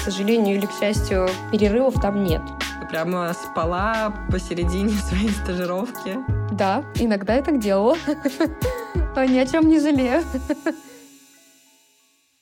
сожалению или к счастью, перерывов там нет. Ты прямо спала посередине своей стажировки? Да, иногда я так делала. Ни о чем не жалею.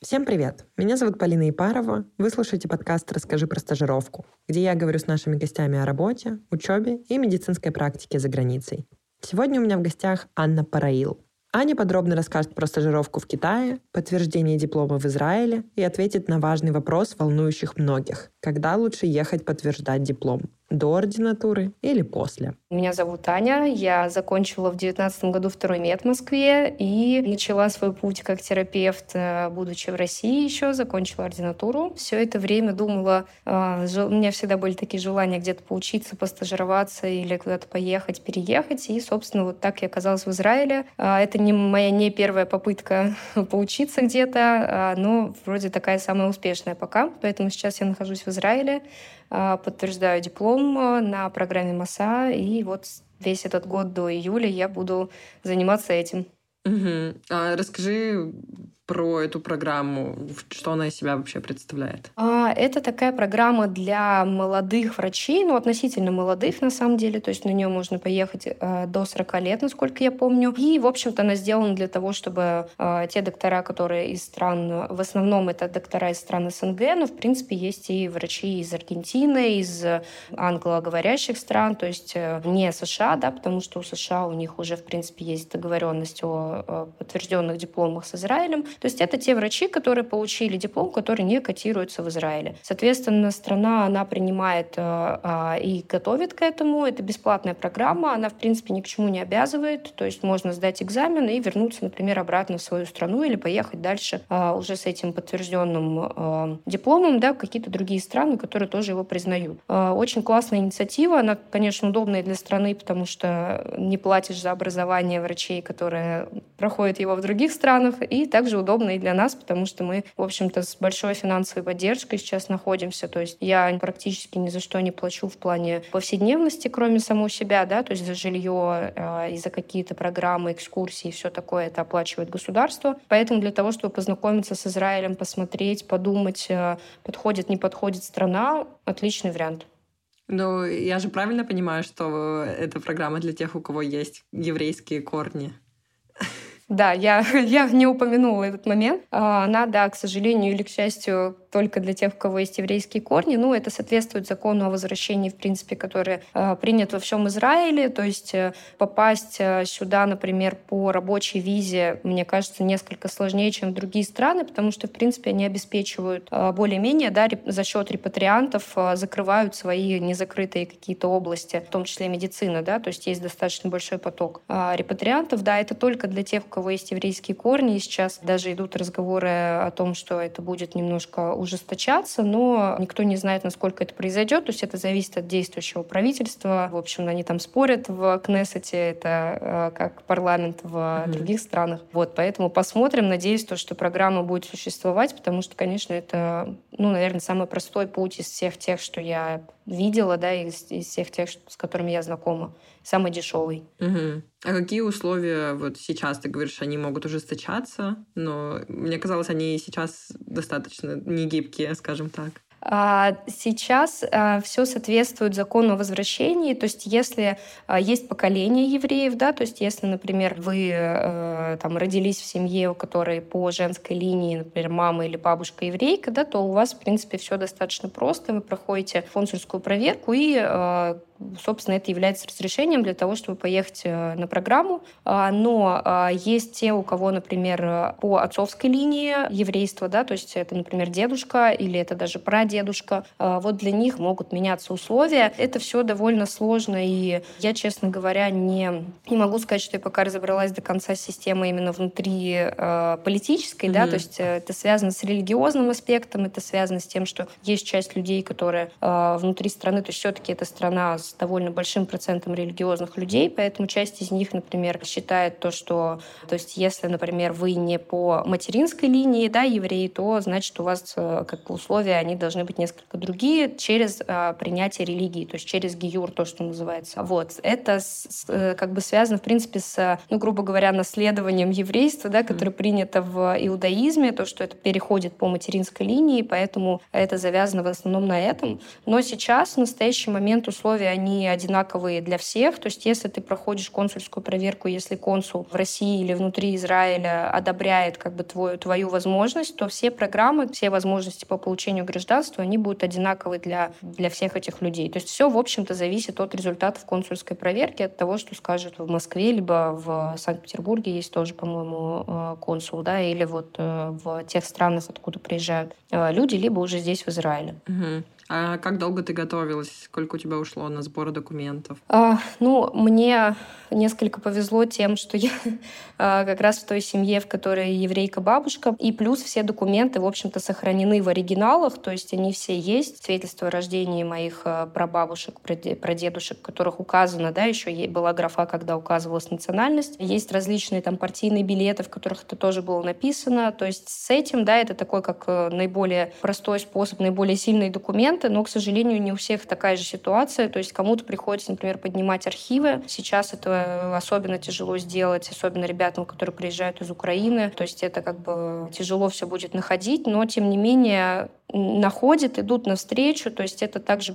Всем привет! Меня зовут Полина Ипарова. Вы слушаете подкаст «Расскажи про стажировку», где я говорю с нашими гостями о работе, учебе и медицинской практике за границей. Сегодня у меня в гостях Анна Параил, Аня подробно расскажет про стажировку в Китае, подтверждение диплома в Израиле и ответит на важный вопрос, волнующих многих. Когда лучше ехать подтверждать диплом? До ординатуры или после. Меня зовут Аня, я закончила в 2019 году второй мед в Москве и начала свой путь как терапевт, э, будучи в России еще, закончила ординатуру. Все это время думала, э, у меня всегда были такие желания где-то поучиться, постажироваться или куда-то поехать, переехать. И, собственно, вот так я оказалась в Израиле. Э, это не моя не первая попытка поучиться где-то, но вроде такая самая успешная пока. Поэтому сейчас я нахожусь в Израиле. А, подтверждаю диплом а, на программе МАСА, и вот весь этот год до июля я буду заниматься этим. Угу. А расскажи про эту программу? Что она из себя вообще представляет? А, это такая программа для молодых врачей, ну, относительно молодых, на самом деле. То есть на нее можно поехать э, до 40 лет, насколько я помню. И, в общем-то, она сделана для того, чтобы э, те доктора, которые из стран, в основном это доктора из стран СНГ, но, в принципе, есть и врачи из Аргентины, из англоговорящих стран, то есть э, не США, да, потому что у США у них уже, в принципе, есть договоренность о подтвержденных дипломах с Израилем. То есть это те врачи, которые получили диплом, который не котируется в Израиле. Соответственно, страна, она принимает э, э, и готовит к этому. Это бесплатная программа, она, в принципе, ни к чему не обязывает. То есть можно сдать экзамен и вернуться, например, обратно в свою страну или поехать дальше э, уже с этим подтвержденным э, дипломом да, в какие-то другие страны, которые тоже его признают. Э, очень классная инициатива. Она, конечно, удобная для страны, потому что не платишь за образование врачей, которые проходят его в других странах, и также удобно и для нас, потому что мы, в общем-то, с большой финансовой поддержкой сейчас находимся. То есть я практически ни за что не плачу в плане повседневности, кроме самого себя, да, то есть за жилье э, и за какие-то программы, экскурсии и все такое это оплачивает государство. Поэтому для того, чтобы познакомиться с Израилем, посмотреть, подумать, э, подходит, не подходит страна, отличный вариант. Ну, я же правильно понимаю, что эта программа для тех, у кого есть еврейские корни? Да, я, я не упомянула этот момент. А, она, да, к сожалению или к счастью, только для тех, у кого есть еврейские корни. Ну, это соответствует закону о возвращении, в принципе, который э, принят во всем Израиле. То есть э, попасть э, сюда, например, по рабочей визе, мне кажется, несколько сложнее, чем в другие страны, потому что, в принципе, они обеспечивают э, более-менее, да, за счет репатриантов закрывают свои незакрытые какие-то области, в том числе медицина, да, то есть есть достаточно большой поток репатриантов. Да, это только для тех, у кого есть еврейские корни. И сейчас даже идут разговоры о том, что это будет немножко ужесточаться, но никто не знает, насколько это произойдет. То есть это зависит от действующего правительства. В общем, они там спорят в Кнессете, это э, как парламент в mm-hmm. других странах. Вот, поэтому посмотрим. Надеюсь, то, что программа будет существовать, потому что, конечно, это, ну, наверное, самый простой путь из всех тех, что я видела, да, из, из всех тех, с которыми я знакома. Самый дешевый. Угу. А какие условия вот сейчас, ты говоришь, они могут ужесточаться, но мне казалось, они сейчас достаточно негибкие, скажем так. А, сейчас а, все соответствует закону о возвращении, то есть если а, есть поколение евреев, да, то есть если, например, вы э, там родились в семье, у которой по женской линии, например, мама или бабушка еврейка, да, то у вас, в принципе, все достаточно просто, вы проходите консульскую проверку и собственно, это является разрешением для того, чтобы поехать э, на программу. Но есть те, у кого, например, по отцовской линии еврейства, да, то есть это, например, дедушка или это даже прадедушка, а, вот для них могут меняться условия. Это все довольно сложно, и я, честно говоря, не, не могу сказать, что я пока разобралась до конца с системой именно внутри политической, mm-hmm. да, то есть э, это связано с религиозным аспектом, это связано с тем, что есть часть людей, которые внутри страны, то есть все-таки это страна с с довольно большим процентом религиозных людей, поэтому часть из них, например, считает то, что, то есть, если, например, вы не по материнской линии, да, евреи, то значит у вас э, как условия они должны быть несколько другие через а, принятие религии, то есть через гиюр, то, что называется. Вот это с, э, как бы связано, в принципе, с, ну, грубо говоря, наследованием еврейства, да, которое mm. принято в иудаизме, то, что это переходит по материнской линии, поэтому это завязано в основном на этом. Но сейчас, в настоящий момент, условия, они одинаковые для всех. То есть если ты проходишь консульскую проверку, если консул в России или внутри Израиля одобряет как бы твою, твою возможность, то все программы, все возможности по получению гражданства, они будут одинаковые для, для всех этих людей. То есть все, в общем-то, зависит от результатов консульской проверки, от того, что скажут в Москве, либо в Санкт-Петербурге есть тоже, по-моему, э, консул, да, или вот э, в тех странах, откуда приезжают э, люди, либо уже здесь, в Израиле. Угу. А как долго ты готовилась? Сколько у тебя ушло на сбор документов? А, ну, мне несколько повезло тем, что я а, как раз в той семье, в которой еврейка-бабушка, и плюс все документы, в общем-то, сохранены в оригиналах, то есть они все есть. Свидетельство о рождении моих а, прабабушек, прадедушек, которых указано, да, еще была графа, когда указывалась национальность. Есть различные там партийные билеты, в которых это тоже было написано. То есть с этим, да, это такой как э, наиболее простой способ, наиболее сильный документ, документы, но, к сожалению, не у всех такая же ситуация. То есть кому-то приходится, например, поднимать архивы. Сейчас это особенно тяжело сделать, особенно ребятам, которые приезжают из Украины. То есть это как бы тяжело все будет находить, но, тем не менее, находят, идут навстречу, то есть это также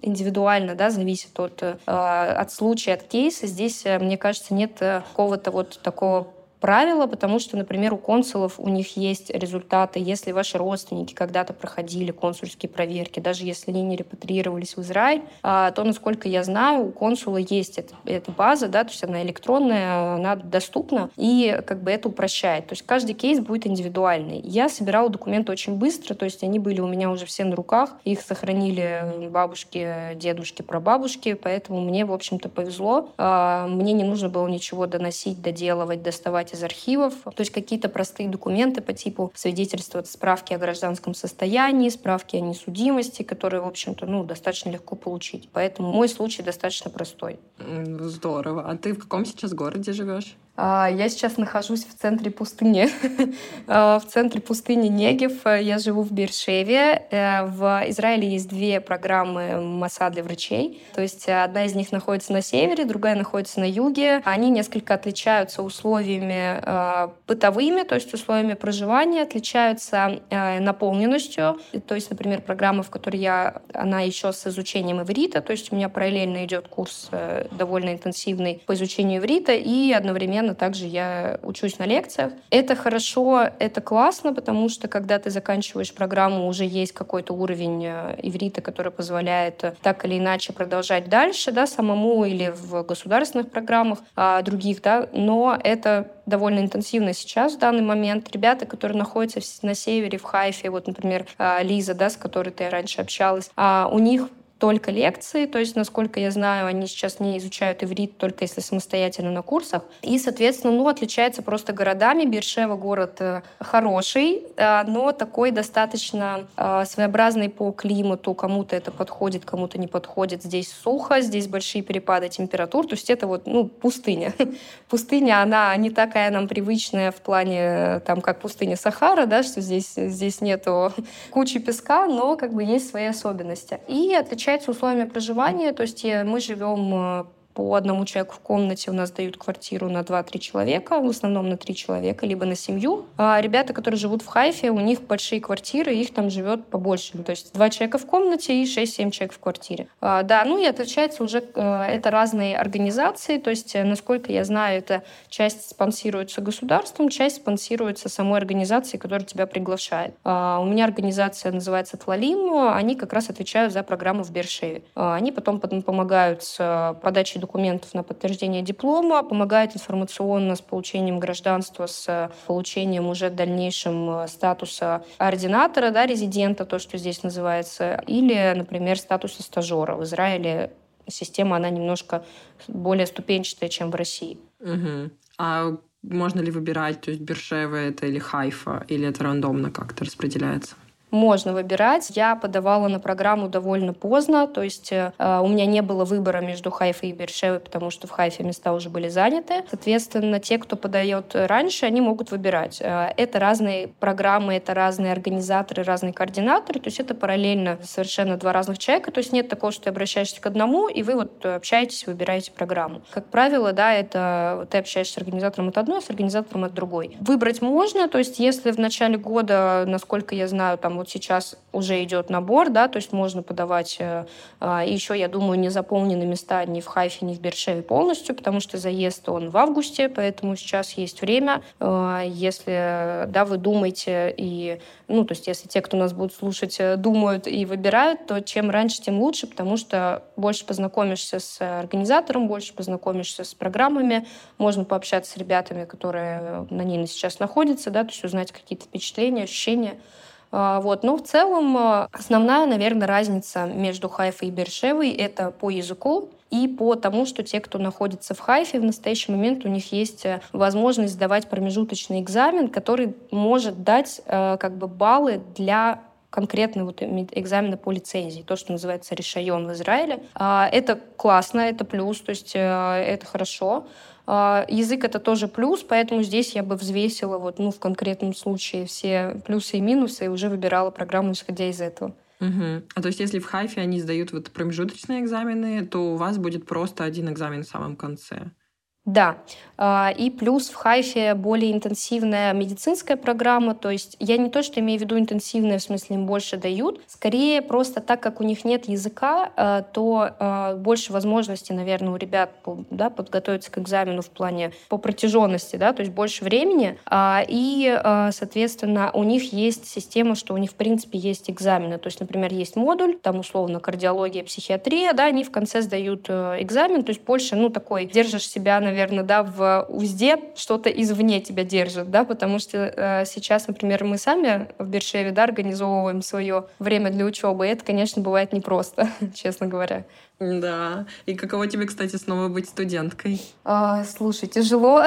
индивидуально, да, зависит от, э, от случая, от кейса. Здесь, э, мне кажется, нет э, какого-то вот такого правило, потому что, например, у консулов у них есть результаты, если ваши родственники когда-то проходили консульские проверки, даже если они не репатриировались в Израиль, а, то, насколько я знаю, у консула есть эта, эта база, да, то есть она электронная, она доступна, и как бы это упрощает. То есть каждый кейс будет индивидуальный. Я собирала документы очень быстро, то есть они были у меня уже все на руках, их сохранили бабушки, дедушки, прабабушки, поэтому мне, в общем-то, повезло. А, мне не нужно было ничего доносить, доделывать, доставать доставать из архивов. То есть какие-то простые документы по типу свидетельства, справки о гражданском состоянии, справки о несудимости, которые, в общем-то, ну, достаточно легко получить. Поэтому мой случай достаточно простой. Здорово. А ты в каком сейчас городе живешь? А, я сейчас нахожусь в центре пустыни. А, в центре пустыни Негев. Я живу в Бершеве. Э, в Израиле есть две программы МАСА для врачей. То есть одна из них находится на севере, другая находится на юге. Они несколько отличаются условиями э, бытовыми, то есть условиями проживания, отличаются э, наполненностью. То есть, например, программа, в которой я, она еще с изучением иврита, то есть у меня параллельно идет курс довольно интенсивный по изучению иврита, и одновременно постоянно также я учусь на лекциях. Это хорошо, это классно, потому что когда ты заканчиваешь программу, уже есть какой-то уровень э, иврита, который позволяет э, так или иначе продолжать дальше, да, самому или в государственных программах а, других, да, но это довольно интенсивно сейчас в данный момент. Ребята, которые находятся на севере, в Хайфе, вот, например, а, Лиза, да, с которой ты раньше общалась, а у них только лекции, то есть, насколько я знаю, они сейчас не изучают иврит только если самостоятельно на курсах. И, соответственно, ну, отличается просто городами. Бершева город э, хороший, э, но такой достаточно э, своеобразный по климату. Кому-то это подходит, кому-то не подходит. Здесь сухо, здесь большие перепады температур, то есть это вот, ну, пустыня. пустыня, она не такая нам привычная в плане, там, как пустыня Сахара, да, что здесь, здесь нету кучи песка, но как бы есть свои особенности. И отличается отличается условиями проживания. То есть э, мы живем э, по одному человеку в комнате у нас дают квартиру на 2-3 человека, в основном на 3 человека, либо на семью. А ребята, которые живут в Хайфе, у них большие квартиры, их там живет побольше. То есть 2 человека в комнате и 6-7 человек в квартире. А, да, ну и отличается уже, э, это разные организации, то есть, э, насколько я знаю, это часть спонсируется государством, часть спонсируется самой организацией, которая тебя приглашает. А, у меня организация называется Тлалим, они как раз отвечают за программу в Бершеве. А, они потом помогают с подачей документов на подтверждение диплома, помогает информационно с получением гражданства, с получением уже дальнейшим э, статуса ординатора, да, резидента, то, что здесь называется, или, например, статуса стажера. В Израиле система, она немножко более ступенчатая, чем в России. Угу. А можно ли выбирать, то есть Бершева это или Хайфа, или это рандомно как-то распределяется? Можно выбирать. Я подавала на программу довольно поздно, то есть э, у меня не было выбора между Хайфой и Бершевой, потому что в Хайфе места уже были заняты. Соответственно, те, кто подает раньше, они могут выбирать. Э, это разные программы, это разные организаторы, разные координаторы, то есть это параллельно совершенно два разных человека, то есть нет такого, что ты обращаешься к одному, и вы вот общаетесь, выбираете программу. Как правило, да, это ты общаешься с организатором от одной, а с организатором от другой. Выбрать можно, то есть если в начале года, насколько я знаю, там вот сейчас уже идет набор, да, то есть можно подавать. Э, а, еще, я думаю, не заполнены места ни в Хайфе, ни в Бершеве полностью, потому что заезд он в августе, поэтому сейчас есть время. Э, если, да, вы думаете и, ну, то есть если те, кто нас будут слушать, э, думают и выбирают, то чем раньше, тем лучше, потому что больше познакомишься с организатором, больше познакомишься с программами, можно пообщаться с ребятами, которые на ней сейчас находятся, да, то есть узнать какие-то впечатления, ощущения. А, вот. Но в целом а, основная, наверное, разница между Хайфой и Бершевой — это по языку и по тому, что те, кто находится в Хайфе в настоящий момент, у них есть э, возможность сдавать промежуточный экзамен, который может дать э, как бы баллы для конкретно вот экзамена по лицензии, то, что называется решайон в Израиле. А, это классно, это плюс, то есть э, это хорошо. А, язык это тоже плюс, поэтому здесь я бы взвесила вот, ну, в конкретном случае все плюсы и минусы и уже выбирала программу, исходя из этого. Угу. А то есть, если в Хайфе они сдают вот промежуточные экзамены, то у вас будет просто один экзамен в самом конце. Да, а, и плюс в Хайфе более интенсивная медицинская программа, то есть я не то, что имею в виду интенсивная, в смысле им больше дают, скорее просто так как у них нет языка, а, то а, больше возможностей, наверное, у ребят да, подготовиться к экзамену в плане по протяженности, да, то есть больше времени, и, соответственно, у них есть система, что у них, в принципе, есть экзамены, то есть, например, есть модуль, там, условно, кардиология, психиатрия, да, они в конце сдают э, экзамен, то есть больше, ну, такой, держишь себя, наверное, наверное, да, в узде что-то извне тебя держит, да, потому что э, сейчас, например, мы сами в Бершеве, да, организовываем свое время для учебы, и это, конечно, бывает непросто, честно говоря. Да. И каково тебе, кстати, снова быть студенткой? А, слушай, тяжело.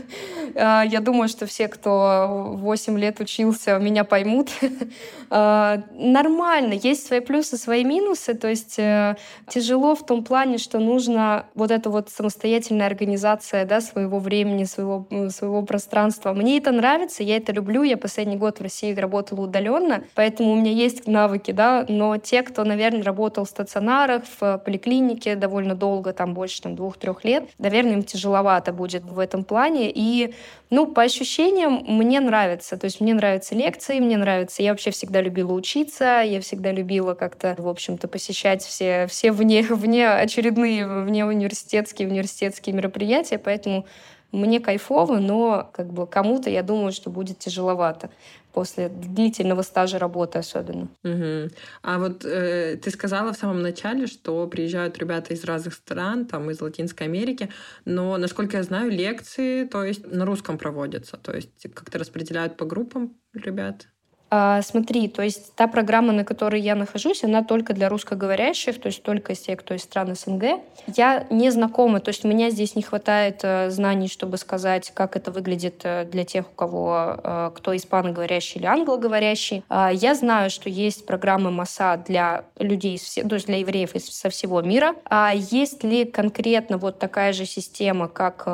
а, я думаю, что все, кто 8 лет учился, меня поймут. а, нормально. Есть свои плюсы, свои минусы. То есть э, тяжело в том плане, что нужно вот эта вот самостоятельная организация да, своего времени, своего, своего пространства. Мне это нравится, я это люблю. Я последний год в России работала удаленно, поэтому у меня есть навыки, да, но те, кто, наверное, работал в стационарах, в поликлинике довольно долго, там больше там, двух-трех лет, наверное, им тяжеловато будет в этом плане. И, ну, по ощущениям, мне нравится. То есть мне нравятся лекции, мне нравится. Я вообще всегда любила учиться, я всегда любила как-то, в общем-то, посещать все, все вне, вне очередные, вне университетские, университетские мероприятия, поэтому мне кайфово, но как бы кому-то, я думаю, что будет тяжеловато после длительного стажа работы особенно. Угу. А вот э, ты сказала в самом начале, что приезжают ребята из разных стран, там из Латинской Америки, но, насколько я знаю, лекции, то есть на русском проводятся, то есть как-то распределяют по группам ребят? А, смотри, то есть та программа, на которой я нахожусь, она только для русскоговорящих, то есть только из тех, кто из стран СНГ. Я не знакома, то есть у меня здесь не хватает э, знаний, чтобы сказать, как это выглядит э, для тех, у кого э, кто испаноговорящий или англоговорящий. Э, я знаю, что есть программы МАСА для людей, то есть для евреев из, со всего мира. А есть ли конкретно вот такая же система, как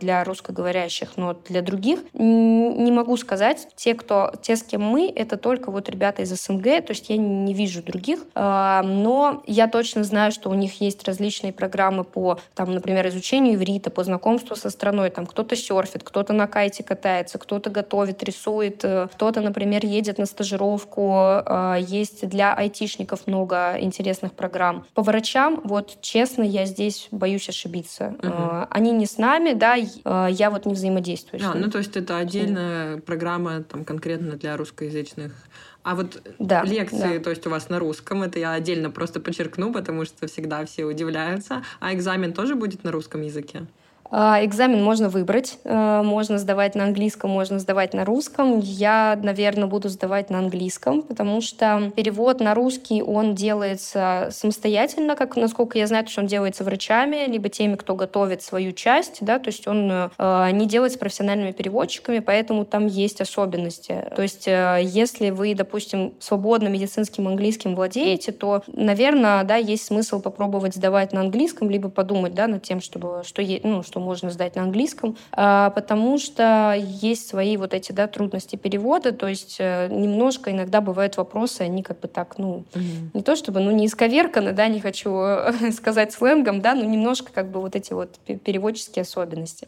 для русскоговорящих, но для других, не могу сказать. Те, кто, те, с кем мы — это только вот ребята из СНГ, то есть я не вижу других, а, но я точно знаю, что у них есть различные программы по, там, например, изучению иврита, по знакомству со страной, там кто-то серфит, кто-то на кайте катается, кто-то готовит, рисует, э, кто-то, например, едет на стажировку, а, есть для айтишников много интересных программ. По врачам, вот честно, я здесь боюсь ошибиться. Угу. Они не с нами, да, я вот не взаимодействую. А, ну то есть это отдельная программа там конкретно для русской русскоязычных. А вот да, лекции, да. то есть у вас на русском, это я отдельно просто подчеркну, потому что всегда все удивляются. А экзамен тоже будет на русском языке? А, экзамен можно выбрать. А, можно сдавать на английском, можно сдавать на русском. Я, наверное, буду сдавать на английском, потому что перевод на русский, он делается самостоятельно, как, насколько я знаю, что он делается врачами, либо теми, кто готовит свою часть, да, то есть он э, не делается профессиональными переводчиками, поэтому там есть особенности. То есть э, если вы, допустим, свободно медицинским английским владеете, то, наверное, да, есть смысл попробовать сдавать на английском, либо подумать, да, над тем, чтобы, что, ну, что можно сдать на английском, а, потому что есть свои вот эти да, трудности перевода, то есть э, немножко иногда бывают вопросы, они как бы так, ну, угу. не то чтобы, ну, не исковерканы, да, не хочу сказать сленгом, да, но немножко как бы вот эти вот переводческие особенности.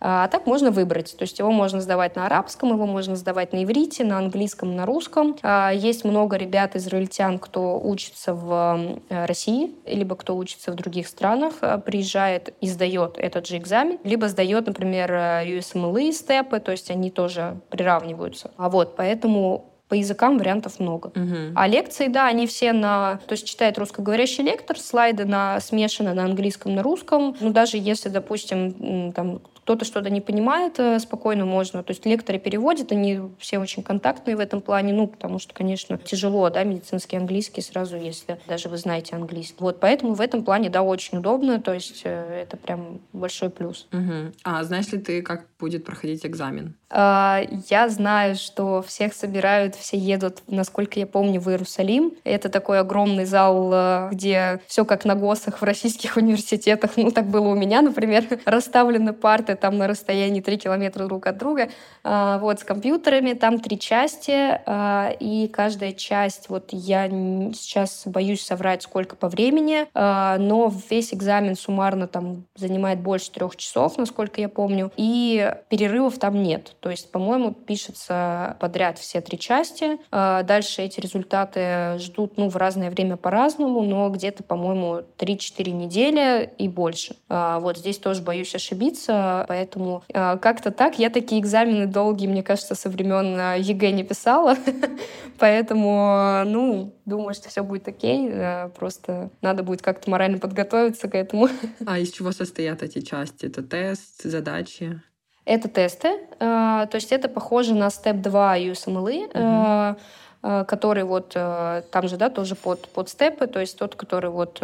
А, а так можно выбрать, то есть его можно сдавать на арабском, его можно сдавать на иврите, на английском, на русском. А, есть много ребят, израильтян, кто учится в России, либо кто учится в других странах, приезжает и сдает этот же экзамен, либо сдает, например, USMLE степы, то есть они тоже приравниваются. А вот, поэтому по языкам вариантов много. Угу. А лекции, да, они все на... То есть читает русскоговорящий лектор, слайды на смешаны на английском, на русском. Ну, даже если, допустим, там кто-то что-то не понимает, э, спокойно можно. То есть лекторы переводят, они все очень контактные в этом плане, ну, потому что, конечно, тяжело, да, медицинский английский сразу, если даже вы знаете английский. Вот, поэтому в этом плане, да, очень удобно, то есть э, это прям большой плюс. Угу. А знаешь ли ты, как будет проходить экзамен? А, я знаю, что всех собирают, все едут, насколько я помню, в Иерусалим. Это такой огромный зал, э, где все как на ГОСах в российских университетах. Ну, так было у меня, например. Расставлены парты там на расстоянии 3 километра друг от друга. А, вот, с компьютерами. Там три части. А, и каждая часть, вот я сейчас боюсь соврать, сколько по времени, но весь экзамен суммарно там занимает больше трех часов, насколько я помню. И перерывов там нет. То есть, по-моему, пишется подряд все три части. А, дальше эти результаты ждут ну, в разное время по-разному, но где-то, по-моему, 3-4 недели и больше. А, вот здесь тоже боюсь ошибиться, поэтому а, как-то так. Я такие экзамены долгие, мне кажется, со времен ЕГЭ не писала, поэтому, ну, думаю, что все будет окей, просто надо будет как-то морально подготовиться к этому. А из чего состоят эти части? Это тест, задачи? Это тесты, э, то есть это похоже на Step 2 USMLE, uh-huh. который вот там же, да, тоже под, под степы, то есть тот, который вот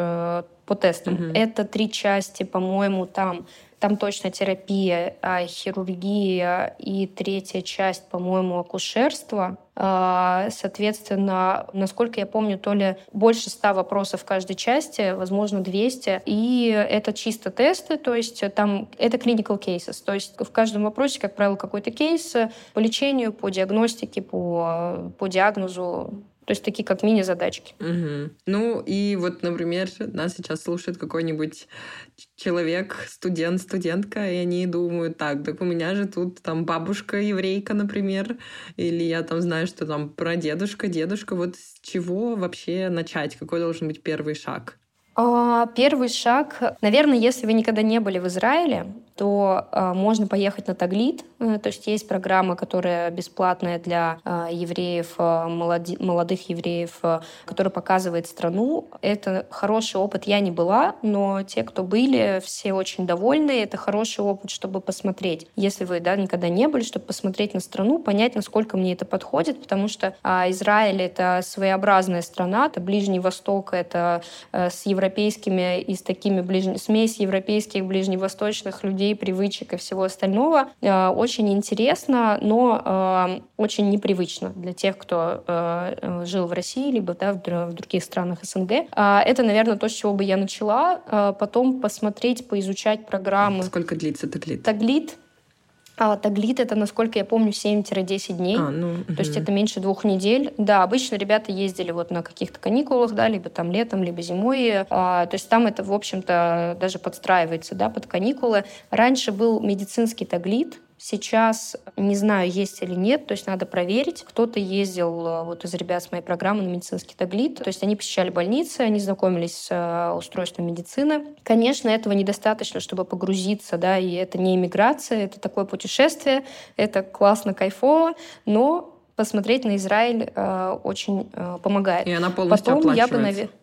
по тестам. Uh-huh. Это три части, по-моему, там там точно терапия, а, хирургия и третья часть, по-моему, акушерство. А, соответственно, насколько я помню, то ли больше ста вопросов в каждой части, возможно, 200. И это чисто тесты, то есть там это clinical cases. То есть в каждом вопросе, как правило, какой-то кейс по лечению, по диагностике, по, по диагнозу то есть такие как мини-задачки. Угу. Ну и вот, например, нас сейчас слушает какой-нибудь человек, студент, студентка, и они думают, так, так у меня же тут там бабушка еврейка, например, или я там знаю, что там про дедушка, дедушка. Вот с чего вообще начать? Какой должен быть первый шаг? А, первый шаг, наверное, если вы никогда не были в Израиле, то э, можно поехать на Таглит. Э, то есть есть программа, которая бесплатная для э, евреев, молоди, молодых евреев, которая показывает страну. Это хороший опыт. Я не была, но те, кто были, все очень довольны. Это хороший опыт, чтобы посмотреть. Если вы да, никогда не были, чтобы посмотреть на страну, понять, насколько мне это подходит, потому что Израиль — это своеобразная страна, это Ближний Восток, это э, с европейскими и с такими ближне... смесь европейских, ближневосточных людей, людей, привычек и всего остального. Э, очень интересно, но э, очень непривычно для тех, кто э, жил в России, либо да, в других странах СНГ. Это, наверное, то, с чего бы я начала. Потом посмотреть, поизучать программы. Сколько длится таглит? Таглит а таглит это, насколько я помню, 7-10 дней. А, ну, угу. То есть это меньше двух недель. Да, обычно ребята ездили вот на каких-то каникулах, да, либо там летом, либо зимой. А, то есть там это, в общем-то, даже подстраивается, да, под каникулы. Раньше был медицинский таглит, Сейчас не знаю, есть или нет, то есть надо проверить. Кто-то ездил э, вот из ребят с моей программы на медицинский таглит, то есть они посещали больницы, они знакомились с э, устройством медицины. Конечно, этого недостаточно, чтобы погрузиться, да, и это не иммиграция, это такое путешествие, это классно, кайфово, но посмотреть на Израиль э, очень э, помогает. И она полностью Потом я бы, наверное...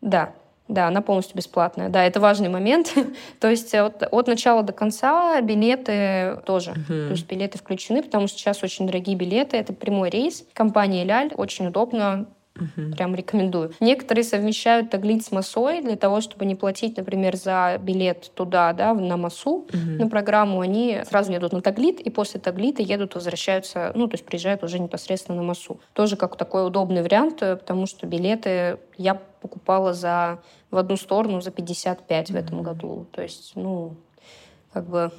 Да, Да, она полностью бесплатная. Да, это важный момент. То есть от, от начала до конца билеты тоже. Uh-huh. То есть билеты включены, потому что сейчас очень дорогие билеты. Это прямой рейс. Компания «Ляль» очень удобно. Угу. Прям рекомендую. Некоторые совмещают таглит с массой для того, чтобы не платить, например, за билет туда, да, на массу, угу. на программу. Они сразу едут на таглит, и после таглита едут, возвращаются, ну, то есть приезжают уже непосредственно на массу. Тоже как такой удобный вариант, э, потому что билеты я покупала за в одну сторону за 55 угу. в этом году. То есть, ну, как бы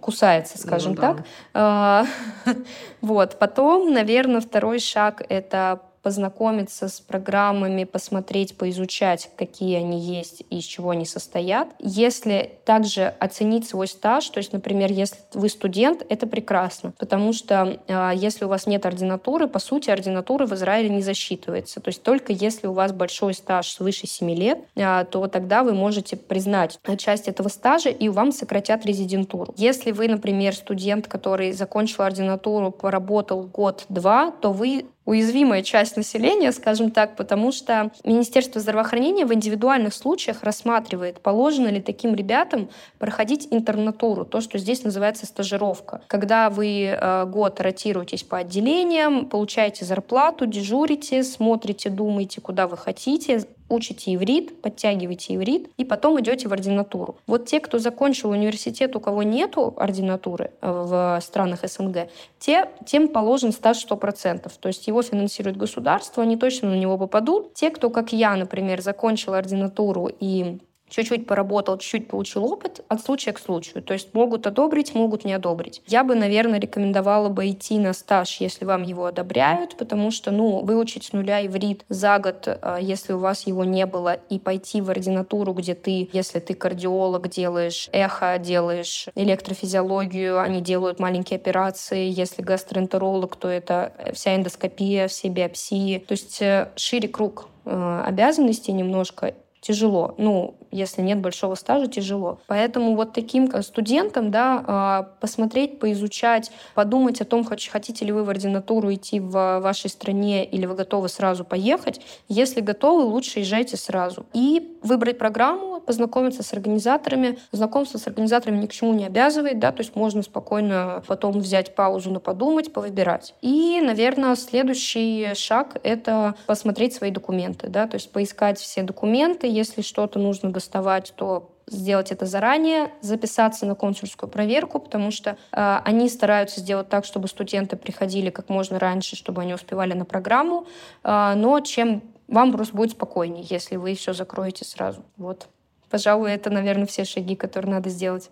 кусается, скажем ну, да. так. А, вот. Потом, наверное, второй шаг — это познакомиться с программами, посмотреть, поизучать, какие они есть и из чего они состоят. Если также оценить свой стаж, то есть, например, если вы студент, это прекрасно, потому что э, если у вас нет ординатуры, по сути, ординатура в Израиле не засчитывается. То есть только если у вас большой стаж свыше 7 лет, э, то тогда вы можете признать часть этого стажа и вам сократят резидентуру. Если вы, например, студент, который закончил ординатуру, поработал год-два, то вы уязвимая часть населения, скажем так, потому что Министерство здравоохранения в индивидуальных случаях рассматривает, положено ли таким ребятам проходить интернатуру, то, что здесь называется стажировка. Когда вы э, год ротируетесь по отделениям, получаете зарплату, дежурите, смотрите, думаете, куда вы хотите, учите иврит, подтягиваете иврит, и потом идете в ординатуру. Вот те, кто закончил университет, у кого нету ординатуры э, в странах СНГ, те, тем положен стаж 100%. То есть его финансирует государство, они точно на него попадут. Те, кто, как я, например, закончил ординатуру и чуть-чуть поработал, чуть-чуть получил опыт от случая к случаю. То есть могут одобрить, могут не одобрить. Я бы, наверное, рекомендовала бы идти на стаж, если вам его одобряют, потому что, ну, выучить с нуля иврит за год, э, если у вас его не было, и пойти в ординатуру, где ты, если ты кардиолог, делаешь эхо, делаешь электрофизиологию, они делают маленькие операции. Если гастроэнтеролог, то это вся эндоскопия, все биопсии. То есть э, шире круг э, обязанностей немножко тяжело. Ну, если нет большого стажа, тяжело. Поэтому вот таким студентам, да, а, посмотреть, поизучать, подумать о том, хотите ли вы в ординатуру идти в вашей стране или вы готовы сразу поехать. Если готовы, лучше езжайте сразу. И выбрать программу, познакомиться с организаторами. Знакомство с организаторами ни к чему не обязывает, да, то есть можно спокойно потом взять паузу на подумать, повыбирать. И, наверное, следующий шаг — это посмотреть свои документы, да, то есть поискать все документы, если что-то нужно доставать, то сделать это заранее, записаться на консульскую проверку, потому что э, они стараются сделать так, чтобы студенты приходили как можно раньше, чтобы они успевали на программу. Э, но чем вам просто будет спокойнее, если вы все закроете сразу. Вот. Пожалуй, это, наверное, все шаги, которые надо сделать.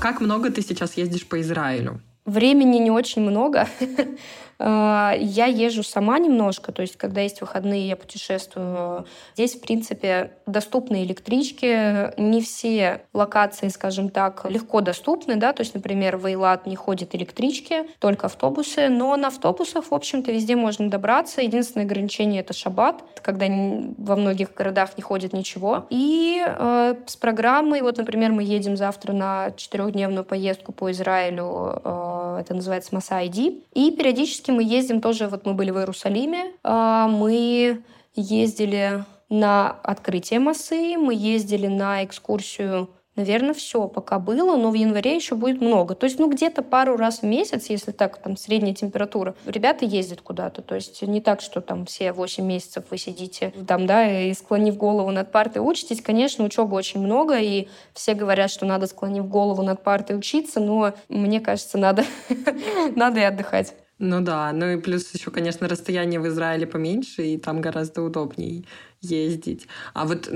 Как много ты сейчас ездишь по Израилю? Времени не очень много. А, я езжу сама немножко, то есть когда есть выходные, я путешествую. Здесь, в принципе, доступны электрички. Не все локации, скажем так, легко доступны, да, то есть, например, в Эйлат не ходят электрички, только автобусы, но на автобусах, в общем-то, везде можно добраться. Единственное ограничение — это шаббат, когда во многих городах не ходит ничего. И э, с программой, вот, например, мы едем завтра на четырехдневную поездку по Израилю, э, это называется Масайди, и периодически периодически мы ездим тоже, вот мы были в Иерусалиме, а, мы ездили на открытие массы, мы ездили на экскурсию Наверное, все пока было, но в январе еще будет много. То есть, ну, где-то пару раз в месяц, если так, там, средняя температура, ребята ездят куда-то. То есть, не так, что там все 8 месяцев вы сидите там, да, и склонив голову над партой учитесь. Конечно, учебы очень много, и все говорят, что надо склонив голову над партой учиться, но мне кажется, надо, надо и отдыхать. Ну да, ну и плюс еще, конечно, расстояние в Израиле поменьше, и там гораздо удобнее ездить. А вот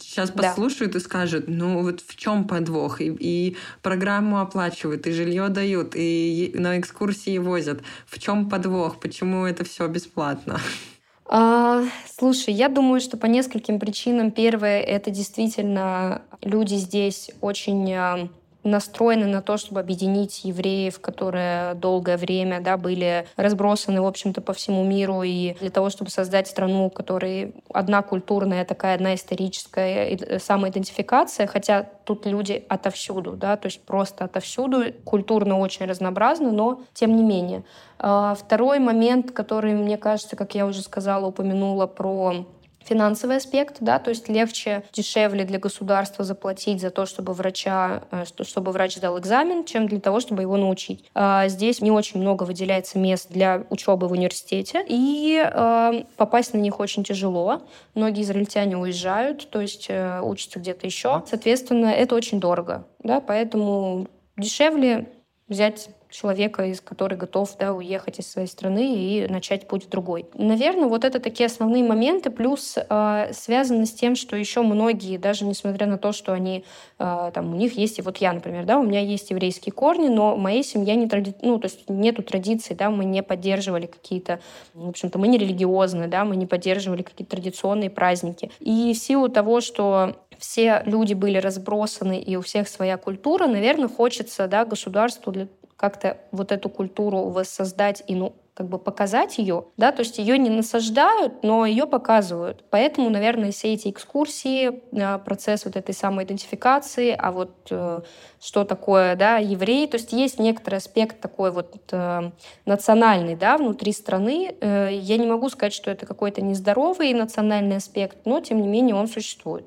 сейчас послушают да. и скажут, ну вот в чем подвох? И, и программу оплачивают, и жилье дают, и на экскурсии возят. В чем подвох? Почему это все бесплатно? А, слушай, я думаю, что по нескольким причинам. Первое, это действительно люди здесь очень а, настроены на то, чтобы объединить евреев, которые долгое время да, были разбросаны, в общем-то, по всему миру, и для того, чтобы создать страну, у которой одна культурная, такая одна историческая э, самоидентификация, хотя тут люди отовсюду, да, то есть просто отовсюду, культурно очень разнообразно, но тем не менее. А, второй момент, который, мне кажется, как я уже сказала, упомянула про финансовый аспект, да, то есть легче, дешевле для государства заплатить за то, чтобы врача, э, чтобы врач сдал экзамен, чем для того, чтобы его научить. А здесь не очень много выделяется мест для учебы в университете, и э, попасть на них очень тяжело. Многие израильтяне уезжают, то есть э, учатся где-то еще. Соответственно, это очень дорого, да, поэтому дешевле взять человека, из который готов да, уехать из своей страны и начать путь другой. Наверное, вот это такие основные моменты, плюс э, связано с тем, что еще многие, даже несмотря на то, что они, э, там, у них есть, и вот я, например, да, у меня есть еврейские корни, но в моей семье не тради... ну, то есть нету традиций, да, мы не поддерживали какие-то, в общем-то, мы не религиозные, да, мы не поддерживали какие-то традиционные праздники. И в силу того, что все люди были разбросаны, и у всех своя культура, наверное, хочется да, государству для, как-то вот эту культуру воссоздать и ну, как бы показать ее, да, то есть ее не насаждают, но ее показывают. Поэтому, наверное, все эти экскурсии, э, процесс вот этой самой идентификации, а вот э, что такое, да, еврей, то есть есть некоторый аспект такой вот э, национальный, да, внутри страны. Э, я не могу сказать, что это какой-то нездоровый национальный аспект, но тем не менее он существует.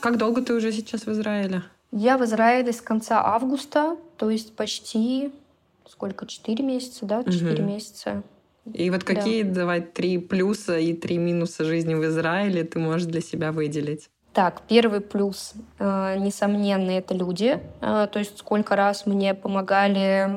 Как долго ты уже сейчас в Израиле? Я в Израиле с конца августа, то есть почти сколько, четыре месяца, да, четыре угу. месяца. И вот какие, да. давай, три плюса и три минуса жизни в Израиле ты можешь для себя выделить? Так, первый плюс, э, несомненно, это люди. Э, то есть сколько раз мне помогали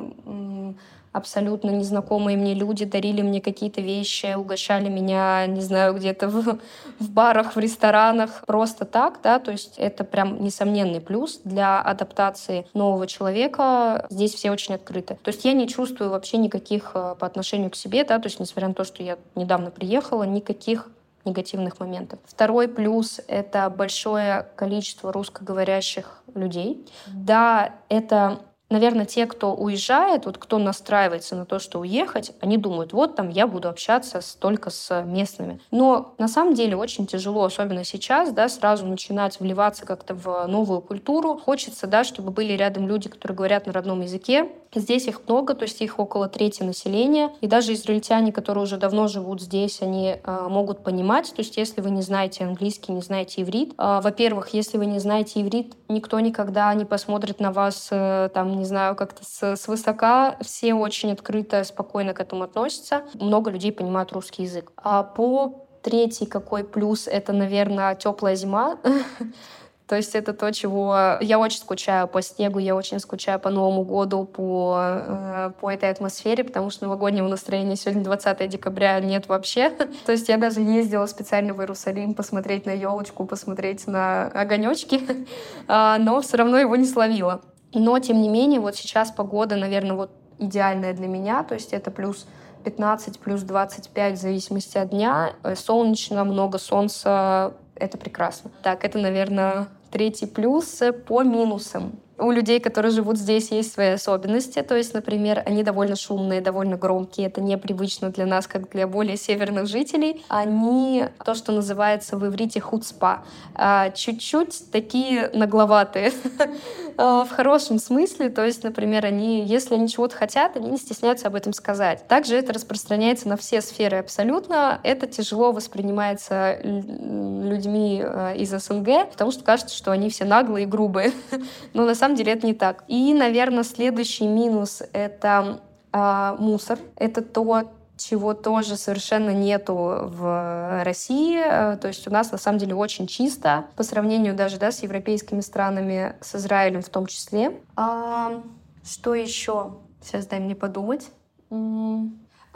абсолютно незнакомые мне люди дарили мне какие-то вещи, угощали меня, не знаю, где-то в, в барах, в ресторанах, просто так, да, то есть это прям несомненный плюс для адаптации нового человека. Здесь все очень открыты. То есть я не чувствую вообще никаких э, по отношению к себе, да, то есть несмотря на то, что я недавно приехала, никаких негативных моментов. Второй плюс — это большое количество русскоговорящих людей. Да, это наверное, те, кто уезжает, вот кто настраивается на то, что уехать, они думают, вот там я буду общаться только с местными. Но на самом деле очень тяжело, особенно сейчас, да, сразу начинать вливаться как-то в новую культуру. Хочется, да, чтобы были рядом люди, которые говорят на родном языке. Здесь их много, то есть их около трети населения. И даже израильтяне, которые уже давно живут здесь, они э, могут понимать. То есть если вы не знаете английский, не знаете иврит, э, во-первых, если вы не знаете иврит, никто никогда не посмотрит на вас э, там не знаю, как-то с высока. Все очень открыто, спокойно к этому относятся. Много людей понимают русский язык. А по третий какой плюс, это, наверное, теплая зима. То есть это то, чего я очень скучаю по снегу, я очень скучаю по Новому году, по, э, по этой атмосфере, потому что новогоднего настроения сегодня 20 декабря нет вообще. То есть я даже ездила специально в Иерусалим посмотреть на елочку, посмотреть на огонечки, а, но все равно его не словила. Но, тем не менее, вот сейчас погода, наверное, вот идеальная для меня, то есть это плюс 15, плюс 25 в зависимости от дня. Э, солнечно, много солнца, это прекрасно. Так, это, наверное, третий плюс по минусам. У людей, которые живут здесь, есть свои особенности. То есть, например, они довольно шумные, довольно громкие. Это непривычно для нас, как для более северных жителей. Они то, что называется в иврите хуцпа. А, чуть-чуть такие нагловатые. А, в хорошем смысле. То есть, например, они, если они чего-то хотят, они не стесняются об этом сказать. Также это распространяется на все сферы абсолютно. Это тяжело воспринимается людьми а, из СНГ, потому что кажется, что они все наглые и грубые. Но на самом деле это не так. И, наверное, следующий минус — это э, мусор. Это то, чего тоже совершенно нету в России. То есть у нас на самом деле очень чисто по сравнению даже да, с европейскими странами, с Израилем в том числе. А, что еще? Сейчас дай мне подумать.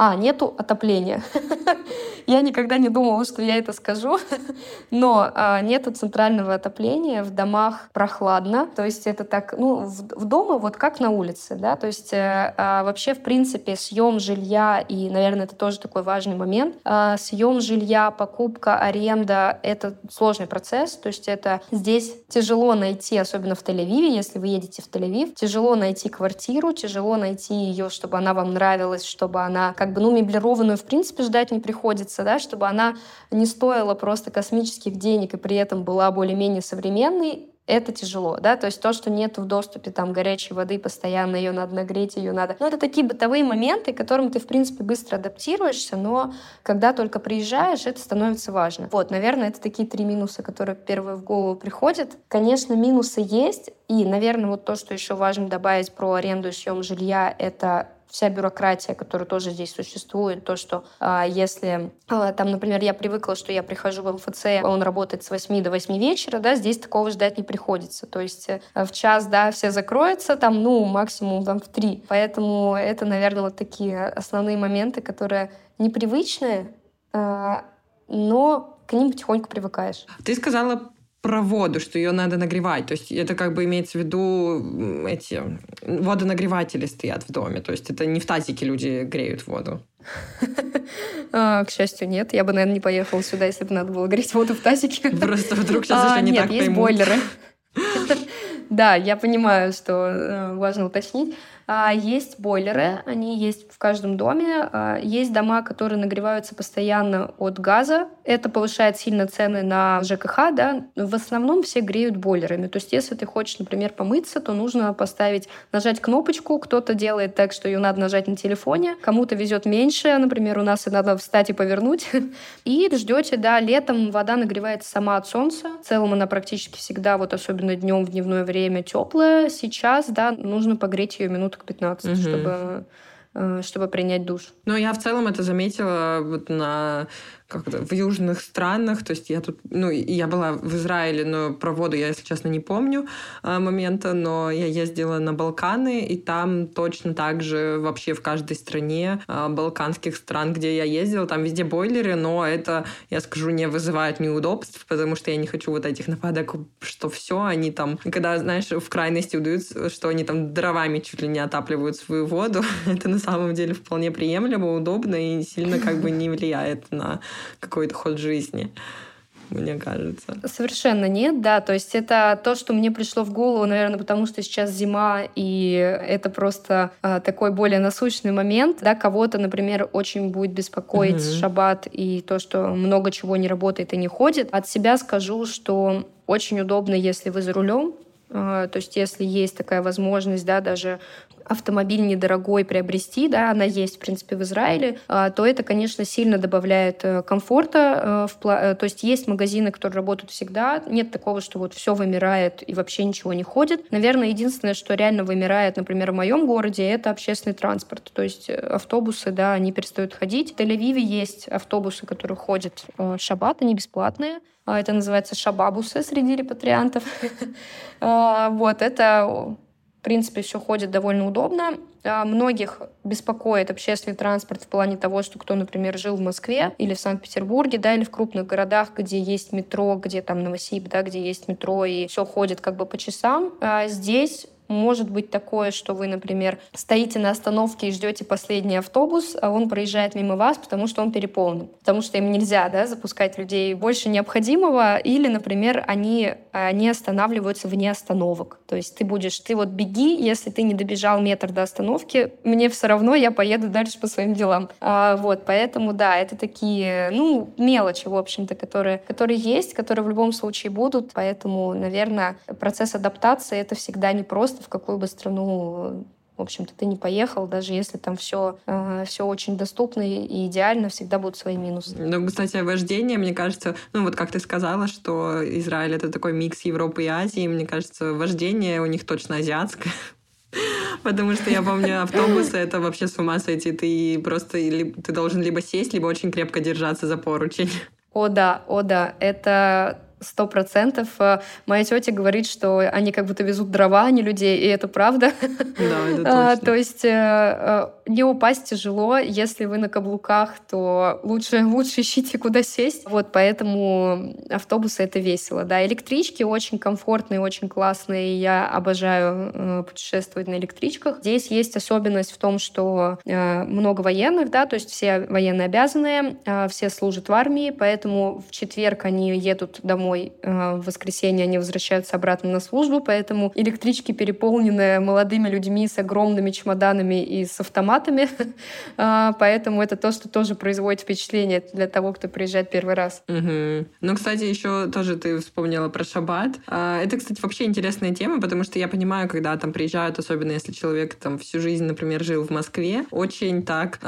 А, нету отопления. Я никогда не думала, что я это скажу, но а, нету центрального отопления, в домах прохладно, то есть это так, ну, в, дома вот как на улице, да, то есть э, а, вообще, в принципе, съем жилья, и, наверное, это тоже такой важный момент, а, съем жилья, покупка, аренда — это сложный процесс, то есть это здесь тяжело найти, особенно в Тель-Авиве, если вы едете в Тель-Авив, тяжело найти квартиру, тяжело найти ее, чтобы она вам нравилась, чтобы она как бы, ну, меблированную, в принципе, ждать не приходится, да, чтобы она не стоила просто космических денег и при этом была более-менее современной, это тяжело, да, то есть то, что нет в доступе там горячей воды постоянно, ее надо нагреть, ее надо. Ну, это такие бытовые моменты, к которым ты, в принципе, быстро адаптируешься, но когда только приезжаешь, это становится важно. Вот, наверное, это такие три минуса, которые первые в голову приходят. Конечно, минусы есть, и, наверное, вот то, что еще важно добавить про аренду и съем жилья, это вся бюрократия, которая тоже здесь существует, то, что а, если а, там, например, я привыкла, что я прихожу в МФЦ, он работает с 8 до 8 вечера, да, здесь такого ждать не приходится. То есть э, в час, да, все закроются, там, ну, максимум там в 3. Поэтому это, наверное, вот такие основные моменты, которые непривычные, а, но к ним потихоньку привыкаешь. Ты сказала про воду, что ее надо нагревать. То есть это как бы имеется в виду эти водонагреватели стоят в доме. То есть это не в тазике люди греют воду. А, к счастью, нет. Я бы, наверное, не поехала сюда, если бы надо было греть воду в тазике. Просто вдруг сейчас а, уже не нет, так есть бойлеры. Да, я понимаю, что э, важно уточнить. А, есть бойлеры, они есть в каждом доме. А, есть дома, которые нагреваются постоянно от газа. Это повышает сильно цены на ЖКХ, да. В основном все греют бойлерами. То есть если ты хочешь, например, помыться, то нужно поставить, нажать кнопочку. Кто-то делает так, что ее надо нажать на телефоне. Кому-то везет меньше, например, у нас и надо встать и повернуть. И ждете, да, летом вода нагревается сама от солнца. В целом она практически всегда, вот особенно днем в дневное время, теплая. Сейчас, да, нужно погреть ее минут минуток 15, угу. чтобы э, чтобы принять душ. Но я в целом это заметила вот на как в южных странах, то есть я тут, ну, я была в Израиле, но про воду я, если честно, не помню а, момента, но я ездила на Балканы, и там точно так же вообще в каждой стране а, балканских стран, где я ездила, там везде бойлеры, но это, я скажу, не вызывает неудобств, потому что я не хочу вот этих нападок, что все, они там, когда, знаешь, в крайности удают, что они там дровами чуть ли не отапливают свою воду, это на самом деле вполне приемлемо, удобно и сильно как бы не влияет на какой-то ход жизни мне кажется. Совершенно нет, да. То есть это то, что мне пришло в голову, наверное, потому что сейчас зима, и это просто а, такой более насущный момент. Да, кого-то, например, очень будет беспокоить mm-hmm. шаббат и то, что много чего не работает и не ходит. От себя скажу, что очень удобно, если вы за рулем, а, то есть если есть такая возможность, да, даже автомобиль недорогой приобрести, да, она есть, в принципе, в Израиле, а, то это, конечно, сильно добавляет э, комфорта. Э, э, то есть есть магазины, которые работают всегда. Нет такого, что вот все вымирает и вообще ничего не ходит. Наверное, единственное, что реально вымирает, например, в моем городе, это общественный транспорт. То есть автобусы, да, они перестают ходить. В Тель-Авиве есть автобусы, которые ходят в шаббат, они бесплатные. А, это называется шабабусы среди репатриантов. А, вот, это в принципе, все ходит довольно удобно. А, многих беспокоит общественный транспорт в плане того, что кто, например, жил в Москве или в Санкт-Петербурге, да, или в крупных городах, где есть метро, где там Новосиб, да, где есть метро, и все ходит как бы по часам. Здесь может быть такое, что вы, например, стоите на остановке и ждете последний автобус, а он проезжает мимо вас, потому что он переполнен. Потому что им нельзя да, запускать людей больше необходимого. Или, например, они, они останавливаются вне остановок. То есть ты будешь, ты вот беги, если ты не добежал метр до остановки, мне все равно, я поеду дальше по своим делам. А, вот, поэтому, да, это такие, ну, мелочи, в общем-то, которые, которые есть, которые в любом случае будут. Поэтому, наверное, процесс адаптации — это всегда непросто, в какую бы страну в общем-то, ты не поехал, даже если там все, э, все очень доступно и идеально, всегда будут свои минусы. Ну, кстати, вождение, мне кажется, ну вот как ты сказала, что Израиль это такой микс Европы и Азии, мне кажется, вождение у них точно азиатское. Потому что я помню, автобусы — это вообще с ума сойти. Ты просто ты должен либо сесть, либо очень крепко держаться за поручень. О да, о да, это сто процентов. Э, моя тетя говорит, что они как будто везут дрова, а не людей, и это правда. Да, это а, точно. То есть э, э, не упасть тяжело. Если вы на каблуках, то лучше, лучше ищите, куда сесть. Вот поэтому автобусы — это весело. Да, электрички очень комфортные, очень классные. Я обожаю путешествовать на электричках. Здесь есть особенность в том, что много военных, да, то есть все военные обязанные, все служат в армии, поэтому в четверг они едут домой, э, в воскресенье они возвращаются обратно на службу, поэтому электрички переполнены молодыми людьми с огромными чемоданами и с автоматами, а, поэтому это то, что тоже производит впечатление для того, кто приезжает первый раз. Ну, кстати, еще тоже ты вспомнила про шаббат. А, это, кстати, вообще интересная тема, потому что я понимаю, когда там приезжают, особенно если человек там всю жизнь, например, жил в Москве, очень так